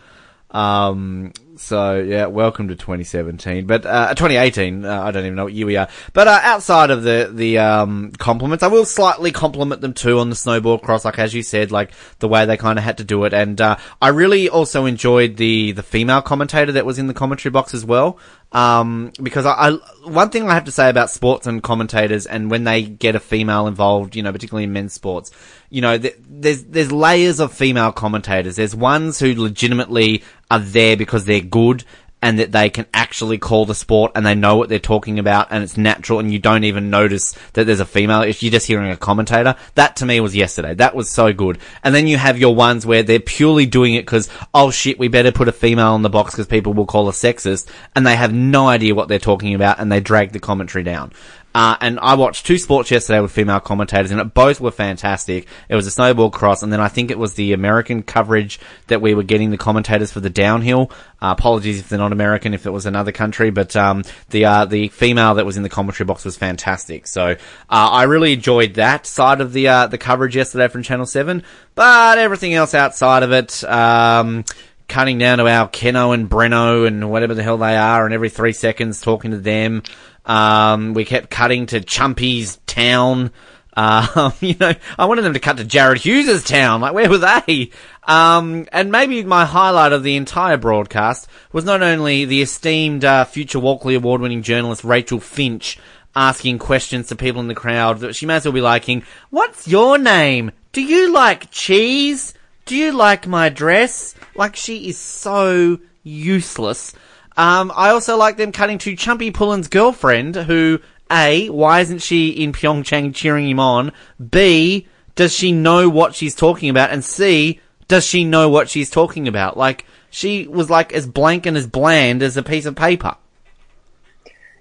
Um, so yeah, welcome to 2017, but, uh, 2018, uh, I don't even know what year we are. But, uh, outside of the, the, um, compliments, I will slightly compliment them too on the snowboard cross, like as you said, like the way they kind of had to do it. And, uh, I really also enjoyed the, the female commentator that was in the commentary box as well. Um, because I, I, one thing I have to say about sports and commentators and when they get a female involved, you know, particularly in men's sports, you know, th- there's, there's layers of female commentators. There's ones who legitimately are there because they're good and that they can actually call the sport and they know what they're talking about and it's natural and you don't even notice that there's a female if you're just hearing a commentator. That to me was yesterday. That was so good. And then you have your ones where they're purely doing it because, oh shit, we better put a female in the box because people will call us sexist and they have no idea what they're talking about and they drag the commentary down. Uh, and I watched two sports yesterday with female commentators, and it both were fantastic. It was a snowboard cross, and then I think it was the American coverage that we were getting the commentators for the downhill. Uh, apologies if they're not American, if it was another country, but um, the uh, the female that was in the commentary box was fantastic. So uh, I really enjoyed that side of the uh, the coverage yesterday from Channel Seven. But everything else outside of it. Um, cutting down to our Keno and Breno and whatever the hell they are, and every three seconds talking to them. Um, we kept cutting to Chumpy's town. Um, you know, I wanted them to cut to Jarryd Hughes's town. Like, where were they? Um, and maybe my highlight of the entire broadcast was not only the esteemed uh, future Walkley Award-winning journalist Rachel Finch asking questions to people in the crowd that she may as well be liking, "What's your name? Do you like cheese? Do you like my dress?" Like, she is so useless. Um, I also like them cutting to Chumpy Pullin's girlfriend, who, A, why isn't she in Pyeongchang cheering him on? B, does she know what she's talking about? And C, does she know what she's talking about? Like, she was like as blank and as bland as a piece of paper.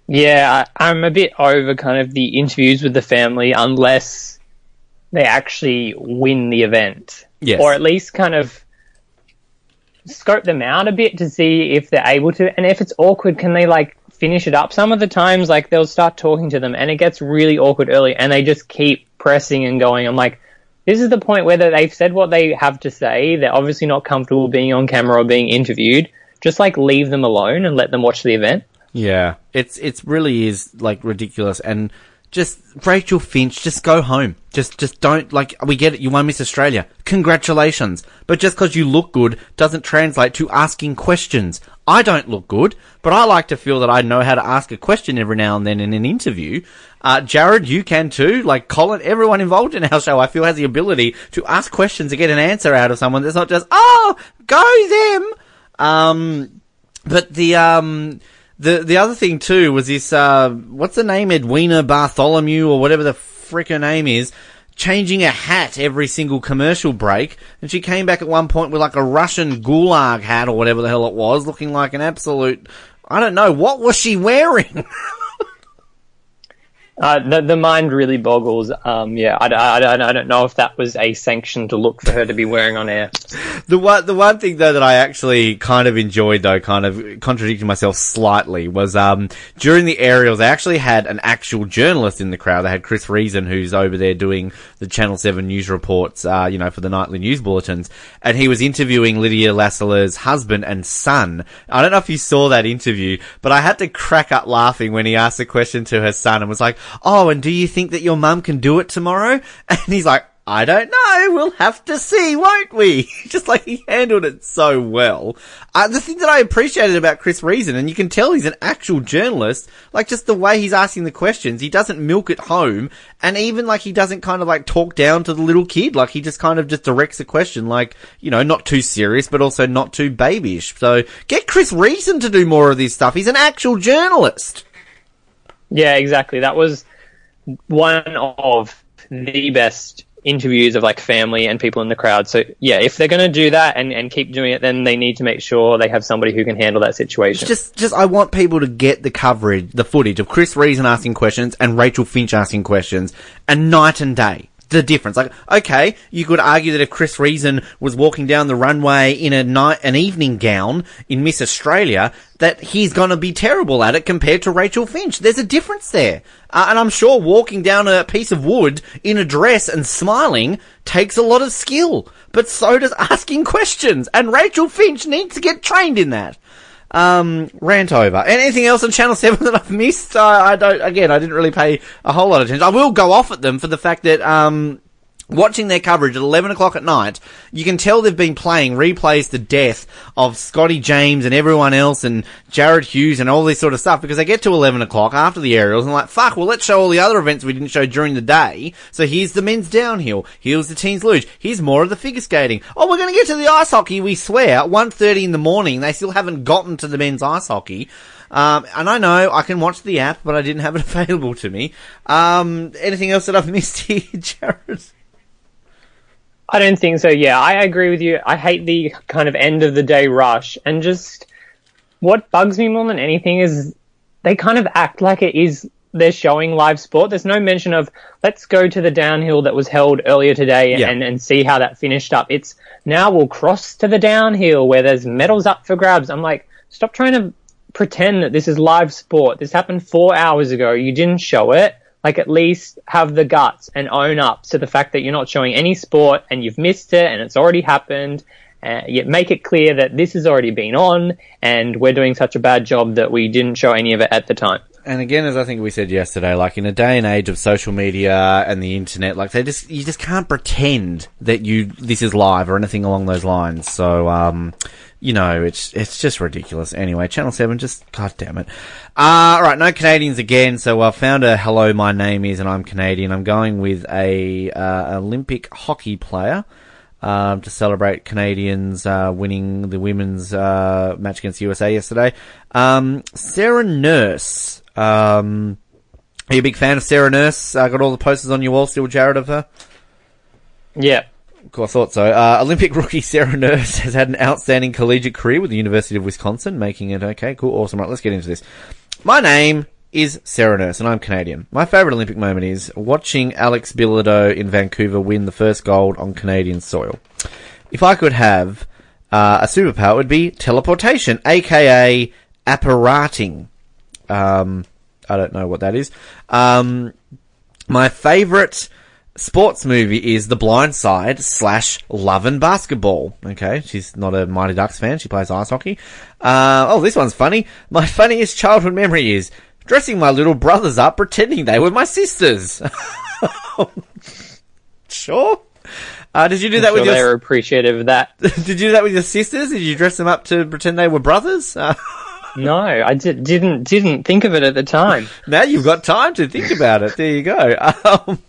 Yeah, I, I'm a bit over kind of the interviews with the family unless they actually win the event. Yes. Or at least kind of scope them out a bit to see if they're able to. And if it's awkward, can they like finish it up? Some of the times, like they'll start talking to them and it gets really awkward early and they just keep pressing and going. I'm like, this is the point where they've said what they have to say. They're obviously not comfortable being on camera or being interviewed. Just like leave them alone and let them watch the event. Yeah, it's it's really is like ridiculous, and just Rachel Finch, just go home. Just just don't like we get it. You won Miss Australia, congratulations. But just because you look good doesn't translate to asking questions. I don't look good, but I like to feel that I know how to ask a question every now and then in an interview. Uh, Jarrod, you can too. Like Colin, everyone involved in our show, I feel has the ability to ask questions and get an answer out of someone that's not just oh go them. Um, but the um the the other thing too was this uh what's the name Edwina Bartholomew or whatever the frick her name is changing a hat every single commercial break. And she came back at one point with like a Russian gulag hat or whatever the hell it was looking like an absolute I don't know what was she wearing Uh, the, the mind really boggles. Um, yeah, I, I, I, I don't know if that was a sanction to look for her to be wearing on air. The one, the one thing though that I actually kind of enjoyed though, kind of contradicting myself slightly, was um during the aerials they actually had an actual journalist in the crowd. They had Chris Reason, who's over there doing the Channel Seven news reports, uh, you know, for the nightly news bulletins, and he was interviewing Lydia Lassila's husband and son. I don't know if you saw that interview, but I had to crack up laughing when he asked a question to her son and was like, "Oh, and do you think that your mum can do it tomorrow?" And he's like. I don't know. We'll have to see, won't we? Just like he handled it so well. Uh, the thing that I appreciated about Chris Reason, and you can tell he's an actual journalist, like just the way he's asking the questions, he doesn't milk it home, and even like he doesn't kind of like talk down to the little kid, like he just kind of just directs the question, like, you know, not too serious, but also not too babyish. So get Chris Reason to do more of this stuff. He's an actual journalist. Yeah, exactly. That was one of the best interviews of like family and people in the crowd. So yeah, if they're going to do that and, and keep doing it, then they need to make sure they have somebody who can handle that situation. Just, just, I want people to get the coverage, the footage of Chris Reason asking questions and Rachel Finch asking questions, and night and day. The difference. Like, okay, you could argue that if Chris Reason was walking down the runway in a night, an evening gown in Miss Australia, that he's gonna be terrible at it compared to Rachel Finch. There's a difference there. Uh, and I'm sure walking down a piece of wood in a dress and smiling takes a lot of skill. But so does asking questions. And Rachel Finch needs to get trained in that. Um, rant over. Anything else on Channel 7 that I've missed? I, I don't, again, I didn't really pay a whole lot of attention. I will go off at them for the fact that, um, watching their coverage at 11 o'clock at night, you can tell they've been playing replays to death of Scotty James and everyone else and Jarryd Hughes and all this sort of stuff because they get to 11 o'clock after the aerials and like, fuck, well let's show all the other events we didn't show during the day. So here's the men's downhill. Here's the teens luge. Here's more of the figure skating. Oh, we're going to get to the ice hockey, we swear. 1.30 in the morning. They still haven't gotten to the men's ice hockey. Um, and I know I can watch the app, but I didn't have it available to me. Um, anything else that I've missed here, Jarrod? I don't think so. Yeah, I agree with you. I hate the kind of end of the day rush. And just what bugs me more than anything is they kind of act like it is they're showing live sport. There's no mention of let's go to the downhill that was held earlier today Yeah. and, and see how that finished up. It's now we'll cross to the downhill where there's medals up for grabs. I'm like, stop trying to pretend that this is live sport. This happened four hours ago. You didn't show it. Like at least have the guts and own up to the fact that you're not showing any sport and you've missed it and it's already happened. Uh, yet make it clear that this has already been on and we're doing such a bad job that we didn't show any of it at the time. And again, as I think we said yesterday, like in a day and age of social media and the internet, like they just you just can't pretend that you this is live or anything along those lines. So, um, you know, it's it's just ridiculous. Anyway, Channel Seven, just god damn it. Uh, all right, no Canadians again. So I found a hello, my name is, and I'm Canadian. I'm going with a uh, Olympic hockey player. Um, to celebrate Canadians uh, winning the women's uh, match against USA yesterday. Um, Sarah Nurse. Um, are you a big fan of Sarah Nurse? Uh, got all the posters on your wall still, Jarrod, of her? Yeah. Cool, I thought so. Uh, Olympic rookie Sarah Nurse has had an outstanding collegiate career with the University of Wisconsin, making it okay, cool, awesome. Right, let's get into this. My name is Sarah Nurse, and I'm Canadian. My favourite Olympic moment is watching Alex Bilodeau in Vancouver win the first gold on Canadian soil. If I could have uh, a superpower, it would be teleportation, aka apparating. Um, I don't know what that is. Um, my favourite sports movie is The Blind Side slash Love and Basketball. Okay, she's not a Mighty Ducks fan. She plays ice hockey. Uh, oh, this one's funny. My funniest childhood memory is dressing my little brothers up pretending they were my sisters. sure. Uh, did you do that I'm with sure your? they were appreciative of that. Did you do that with your sisters? Did you dress them up to pretend they were brothers? Uh, no, I did, didn't didn't think of it at the time. now you've got time to think about it. There you go. Um,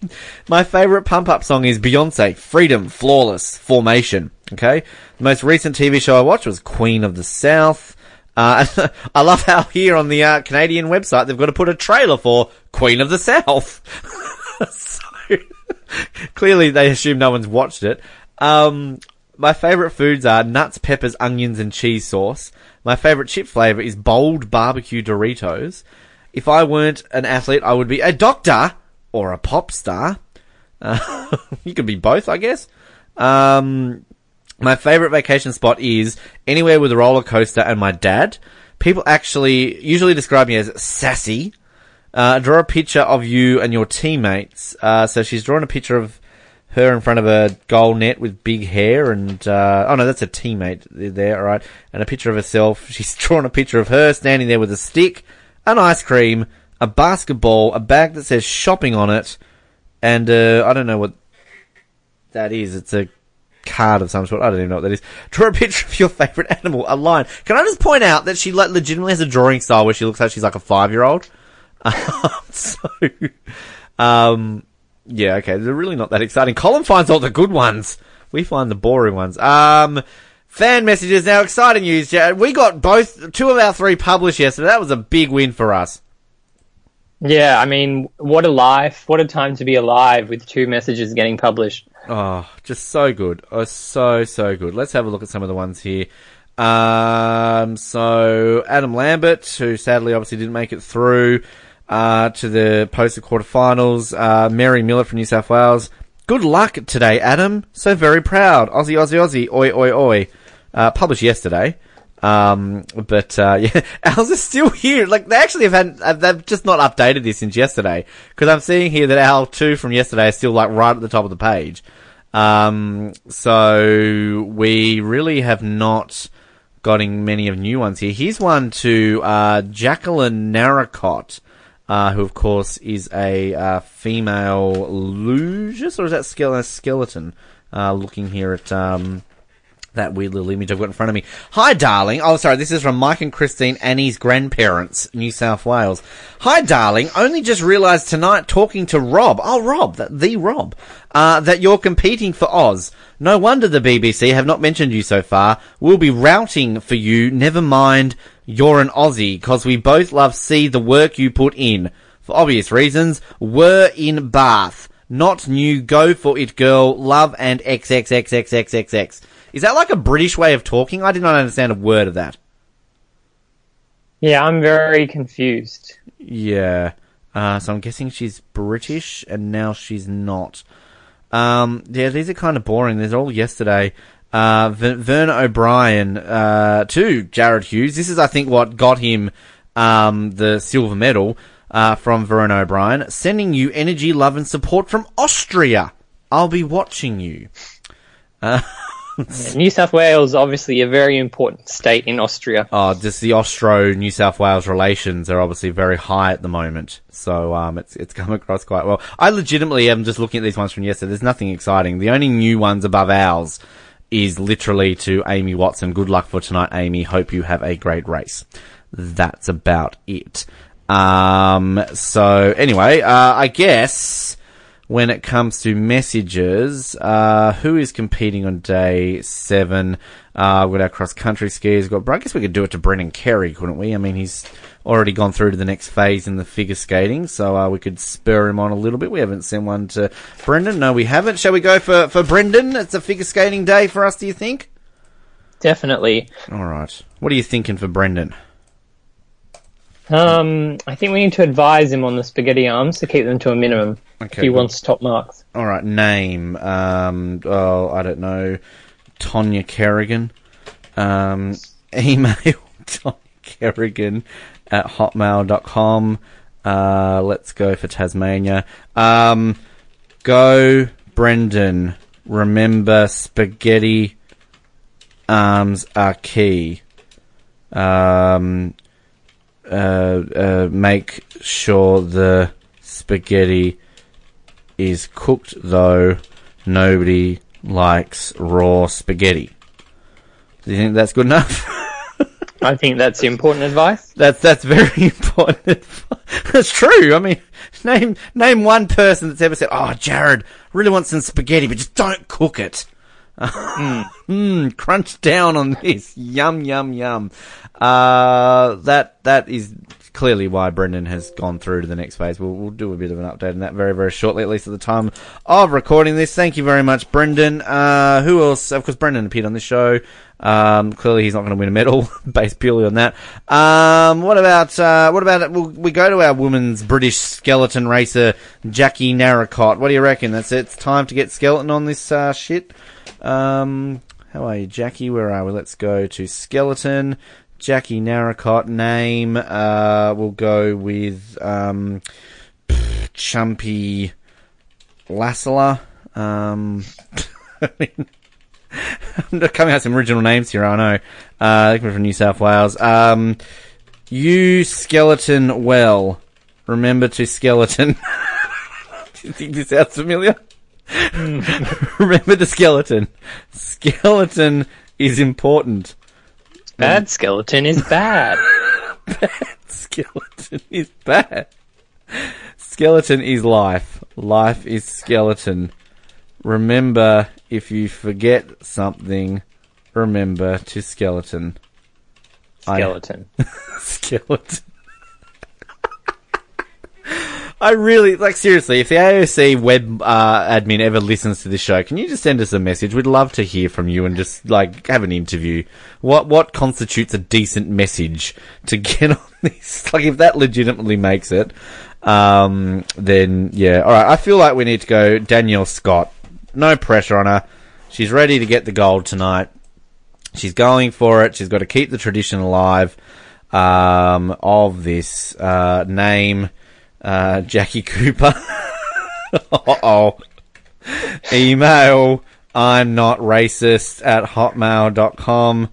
my favorite pump up song is Beyonce, Freedom, Flawless, Formation. Okay. The most recent TV show I watched was Queen of the South. Uh, I love how here on the uh, Canadian website they've got to put a trailer for Queen of the South. so clearly they assume no one's watched it. Um, my favorite foods are nuts, peppers, onions, and cheese sauce. My favorite chip flavor is bold barbecue Doritos. If I weren't an athlete, I would be a doctor or a pop star. Uh, you could be both, I guess. Um, my favorite vacation spot is anywhere with a roller coaster and my dad. People actually usually describe me as sassy. Uh, draw a picture of you and your teammates. Uh, so she's drawn a picture of her in front of a goal net with big hair and, uh, oh no, that's a teammate there, alright. And a picture of herself. She's drawn a picture of her standing there with a stick, an ice cream, a basketball, a bag that says shopping on it, and, uh, I don't know what, that is. It's a card of some sort. I don't even know what that is. Draw a picture of your favorite animal, a lion. Can I just point out that she like legitimately has a drawing style where she looks like she's like a five year old. so, um, yeah, okay. They're really not that exciting. Colin finds all the good ones. We find the boring ones. Um, fan messages now. Exciting news, Jarrod. We got both two of our three published yesterday. That was a big win for us. Yeah, I mean, what a life! What a time to be alive with two messages getting published. Oh, just so good. Oh, so, so good. Let's have a look at some of the ones here. Um, so Adam Lambert, who sadly obviously didn't make it through, uh, to the poster quarterfinals. Uh, Mary Miller from New South Wales. Good luck today, Adam. So very proud. Aussie, Aussie, Aussie. Oi, oi, oi. Uh, published yesterday. Um, but, uh, yeah, ours is still here. Like, they actually have had, they've just not updated this since yesterday. Cause I'm seeing here that our two from yesterday is still like right at the top of the page. Um, so we really have not gotten many of new ones here. Here's one to, uh, Jacqueline Narracott. Uh, who of course is a uh, female lugeus, or is that skele- skeleton? Uh, looking here at um, that weird little image I've got in front of me. Hi, darling. Oh, sorry. This is from Mike and Christine Annie's grandparents, New South Wales. Hi, darling. Only just realised tonight talking to Rob. Oh, Rob, the Rob, uh, that you're competing for Oz. No wonder the BBC have not mentioned you so far. We'll be routing for you. Never mind. You're an Aussie, cause we both love see the work you put in. For obvious reasons, we're in Bath. Not new, go for it girl, love and XXXXXXX. Is that like a British way of talking? I did not understand a word of that. Yeah, I'm very confused. Yeah. Uh, so I'm guessing she's British and now she's not. Um, yeah, these are kind of boring. These are all yesterday. Uh, v- Vernon O'Brien, uh, to Jarryd Hughes. This is, I think, what got him, um, the silver medal, uh, from Vernon O'Brien. Sending you energy, love, and support from Austria. I'll be watching you. Uh, New South Wales, obviously a very important state in Austria. Oh, just the Austro New South Wales relations are obviously very high at the moment. So, um, it's, it's come across quite well. I legitimately am just looking at these ones from yesterday. There's nothing exciting. The only new ones above ours is literally to Amy Watson. Good luck for tonight, Amy. Hope you have a great race. That's about it. Um, so anyway, uh, I guess when it comes to messages, uh, who is competing on day seven? Uh, our cross country skiers. Got, I guess we could do it to Brendan Kerry, couldn't we? I mean, he's already gone through to the next phase in the figure skating, so uh, we could spur him on a little bit. We haven't sent one to Brendan. No, we haven't. Shall we go for, for Brendan? It's a figure skating day for us, do you think? Definitely. All right. What are you thinking for Brendan? Um, I think we need to advise him on the spaghetti arms to keep them to a minimum if Okay, he good. wants top marks. All right, name. Um, oh, I don't know. Tonya Kerrigan. Um, email Tonya Kerrigan at hotmail.com. Uh, let's go for Tasmania. Um, go Brendan. Remember spaghetti arms are key. Um, uh, uh, make sure the spaghetti is cooked though nobody likes raw spaghetti. Do you think that's good enough? I think that's important advice. that's that's very important. that's true. I mean, name name one person that's ever said, "Oh, Jared really wants some spaghetti, but just don't cook it." Mm, crunch down on this. Yum yum yum. Uh, that that is clearly why Brendan has gone through to the next phase. We'll, we'll do a bit of an update on that very very shortly, at least at the time of recording this. Thank you very much, Brendan. Uh, who else? Of course, Brendan appeared on the show. Um, clearly he's not going to win a medal based purely on that. Um, what about uh, what about we'll, we go to our women's British skeleton racer Jackie Narracott. What do you reckon? That's it. It's time to get skeleton on this uh, shit. Um, how are you, Jackie? Where are we? Let's go to skeleton. Jackie Narracott name. Uh, we'll go with um, Chumpy Lassila. Um, I mean, I'm coming out with some original names here. I know. Uh, coming from New South Wales. Um, you skeleton well. Remember to skeleton. Do you think this sounds familiar? Remember the skeleton. Skeleton is important. Bad skeleton is bad. Bad skeleton is bad. Skeleton is life. Life is skeleton. Remember, if you forget something, remember to skeleton. I- Skeleton. I really like seriously. If the AOC web uh, admin ever listens to this show, can you just send us a message? We'd love to hear from you and just like have an interview. What what constitutes a decent message to get on this? Like if that legitimately makes it, um, then yeah. All right. I feel like we need to go Danielle Scott. No pressure on her. She's ready to get the gold tonight. She's going for it. She's got to keep the tradition alive um, of this uh, name, uh, Jacqui Cooper. oh. Email I'm not racist at hotmail.com,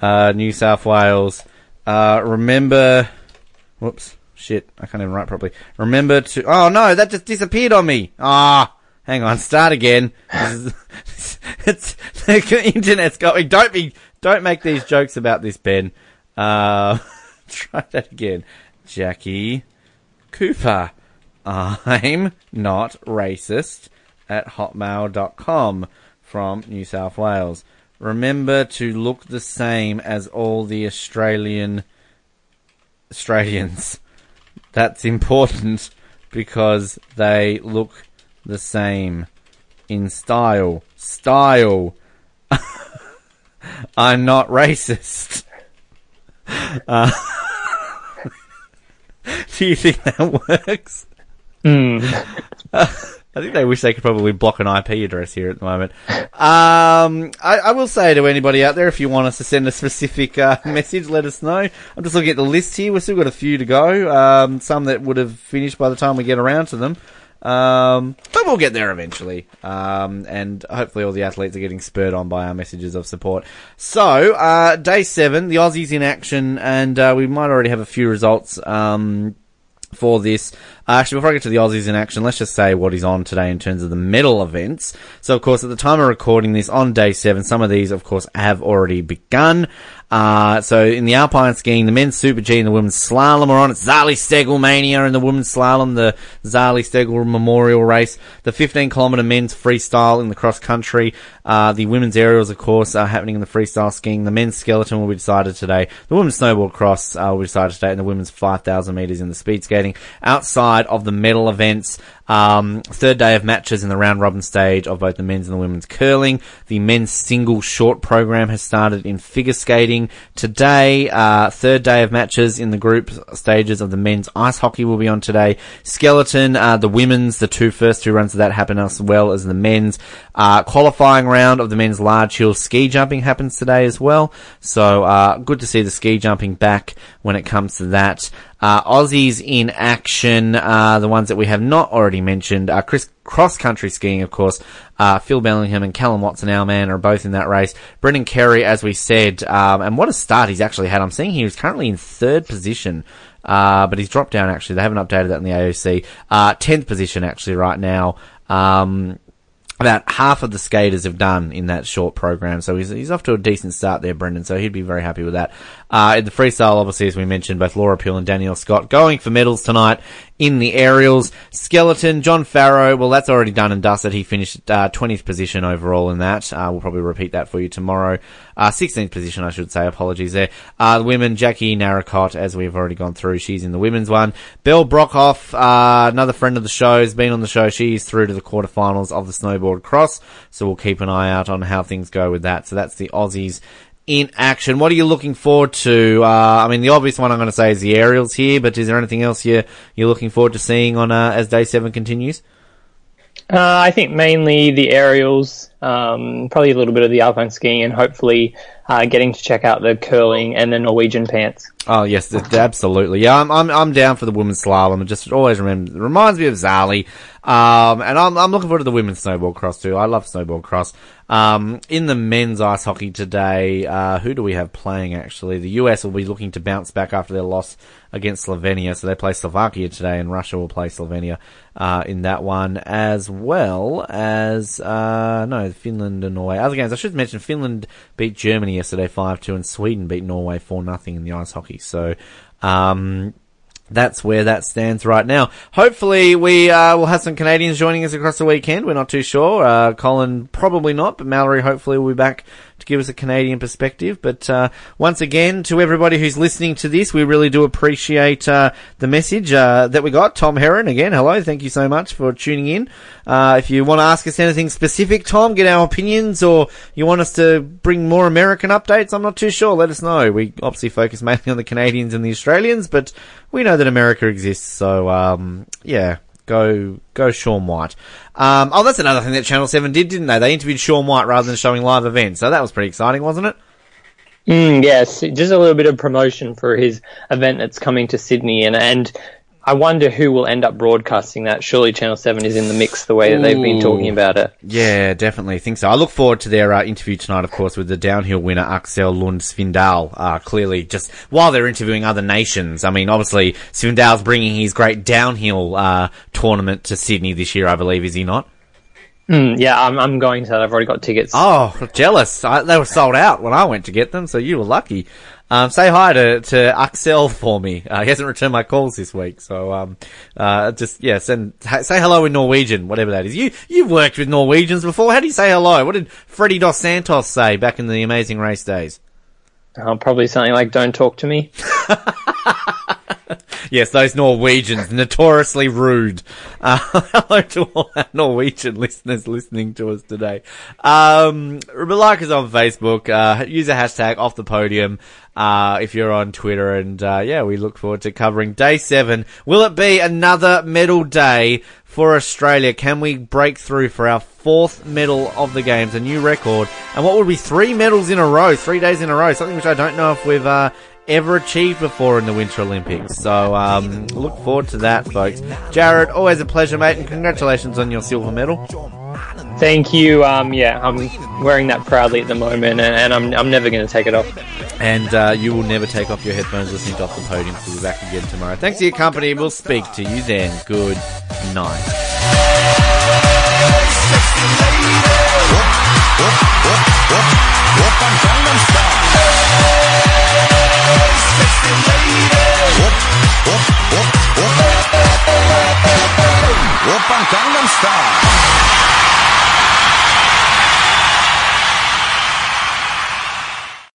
uh, New South Wales. Uh, remember, whoops, shit, I can't even write properly. Remember to, oh no, that just disappeared on me. Ah, hang on, start again. Is- it's, the internet's going, don't be, don't make these jokes about this, Ben. Uh, try that again. Jacqui Cooper. I'm not racist at hotmail.com from New South Wales. Remember to look the same as all the Australian Australians. That's important because they look the same in style. Style. I'm not racist. Uh, do you think that works? I think they wish they could probably block an IP address here at the moment. Um, I, I will say to anybody out there, if you want us to send a specific uh, message, let us know. I'm just looking at the list here. We've still got a few to go. Um, some that would have finished by the time we get around to them. Um, but we'll get there eventually. Um, and hopefully all the athletes are getting spurred on by our messages of support. So, uh, day seven, the Aussies in action, and uh, we might already have a few results. Um, for this. Uh, actually, before I get to the Aussies in action, let's just say what is on today in terms of the medal events. So, of course, at the time of recording this, on day seven, some of these, of course, have already begun. Uh, so in the alpine skiing, the men's super G and the women's slalom are on. It's Zali Steggall mania in the women's slalom, the Zali Steggall memorial race, the 15 kilometer men's freestyle in the cross country, uh, the women's aerials, of course, are happening in the freestyle skiing. The men's skeleton will be decided today. The women's snowboard cross uh, will be decided today, and the women's 5,000 meters in the speed skating. Outside of the medal events, um, third day of matches in the round robin stage of both the men's and the women's curling. The men's single short program has started in figure skating today. Uh, third day of matches in the group stages of the men's ice hockey will be on today. Skeleton, uh, the women's, the two first two runs of that happen as well as the men's. Uh, qualifying round of the men's large hill ski jumping happens today as well. So, uh, good to see the ski jumping back when it comes to that. Uh, Aussies in action, uh, the ones that we have not already mentioned, uh, Chris, cross country skiing, of course, uh, Phil Bellingham and Callum Watson, our man, are both in that race. Brendan Kerry, as we said, um, and what a start he's actually had. I'm seeing he was currently in third position. Uh, but he's dropped down actually. They haven't updated that in the AOC. Uh, 10th position actually right now. Um, about half of the skaters have done in that short program. So he's, he's off to a decent start there, Brendan. So he'd be very happy with that. Uh, in the freestyle, obviously, as we mentioned, both Laura Peel and Danielle Scott going for medals tonight in the aerials. Skeleton, John Farrow, well, that's already done and dusted. He finished, uh, 20th position overall in that. Uh, we'll probably repeat that for you tomorrow. Uh, 16th position, I should say. Apologies there. Uh, the women, Jackie Narracott, as we've already gone through, she's in the women's one. Belle Brockhoff, uh, another friend of the show, has been on the show. She's through to the quarterfinals of the snowboard cross. So we'll keep an eye out on how things go with that. So that's the Aussies in action. What are you looking forward to? Uh, I mean, the obvious one I'm going to say is the aerials here, but is there anything else you're, you're looking forward to seeing on, uh, as day seven continues? Uh, I think mainly the aerials, um, probably a little bit of the alpine skiing, and hopefully uh, getting to check out the curling and the Norwegian pants. Oh yes, absolutely. Yeah, I'm I'm I'm down for the women's slalom. It just always remember reminds me of Zali. Um, and I'm I'm looking forward to the women's snowboard cross too. I love snowboard cross. Um, in the men's ice hockey today, uh, who do we have playing actually? The US will be looking to bounce back after their loss against Slovenia, so they play Slovakia today, and Russia will play Slovenia uh, in that one, as well as uh, no Finland and Norway. Other games I should mention: Finland beat Germany yesterday five two, and Sweden beat Norway four nothing in the ice hockey. So. Um, that's where that stands right now. Hopefully, we uh, will have some Canadians joining us across the weekend. We're not too sure. Uh, Colin probably not, but Mallory hopefully will be back to give us a Canadian perspective. But uh, once again, to everybody who's listening to this, we really do appreciate uh, the message uh, that we got. Tom Heron again, hello, thank you so much for tuning in. Uh, if you want to ask us anything specific, Tom, get our opinions, or you want us to bring more American updates, I'm not too sure. Let us know. We obviously focus mainly on the Canadians and the Australians, but we know that America exists. So um, yeah, go go Shaun White. Um, oh, that's another thing that Channel Seven did, didn't they? They interviewed Shaun White rather than showing live events, so that was pretty exciting, wasn't it? Mm, yes, just a little bit of promotion for his event that's coming to Sydney, and and I wonder who will end up broadcasting that. Surely Channel Seven is in the mix the way that they've been talking about it. Yeah, definitely think so. I look forward to their uh, interview tonight, of course, with the downhill winner Aksel Lund Svindal. Uh, clearly, just while they're interviewing other nations. I mean, obviously, Svindal's bringing his great downhill uh, tournament to Sydney this year, I believe, is he not? Mm, yeah, I'm I'm going to that. I've already got tickets. Oh, jealous! I, they were sold out when I went to get them, so you were lucky. Um, say hi to, to Aksel for me. Uh, he hasn't returned my calls this week, so um, uh, just yeah, send say hello in Norwegian, whatever that is. You you've worked with Norwegians before. How do you say hello? What did Freddie Dos Santos say back in the Amazing Race days? Uh, probably something like "Don't talk to me." yes, those Norwegians, notoriously rude. Uh, hello to all our Norwegian listeners listening to us today. Um, like us on Facebook, uh, use a hashtag off the podium. Uh, if you're on Twitter and, uh, yeah, we look forward to covering day seven. Will it be another medal day for Australia? Can we break through for our fourth medal of the games, a new record? And what would be three medals in a row, three days in a row? Something which I don't know if we've, uh, ever achieved before in the Winter Olympics. So um, look forward to that, folks. Jarrod, always a pleasure, mate, and congratulations on your silver medal. Thank you. Um, yeah, I'm wearing that proudly at the moment, and, and I'm I'm never going to take it off. And uh, you will never take off your headphones listening to Off the Podium. So we'll be back again tomorrow. Thanks for your company. We'll speak to you then. Good night. Open Gangnam Style.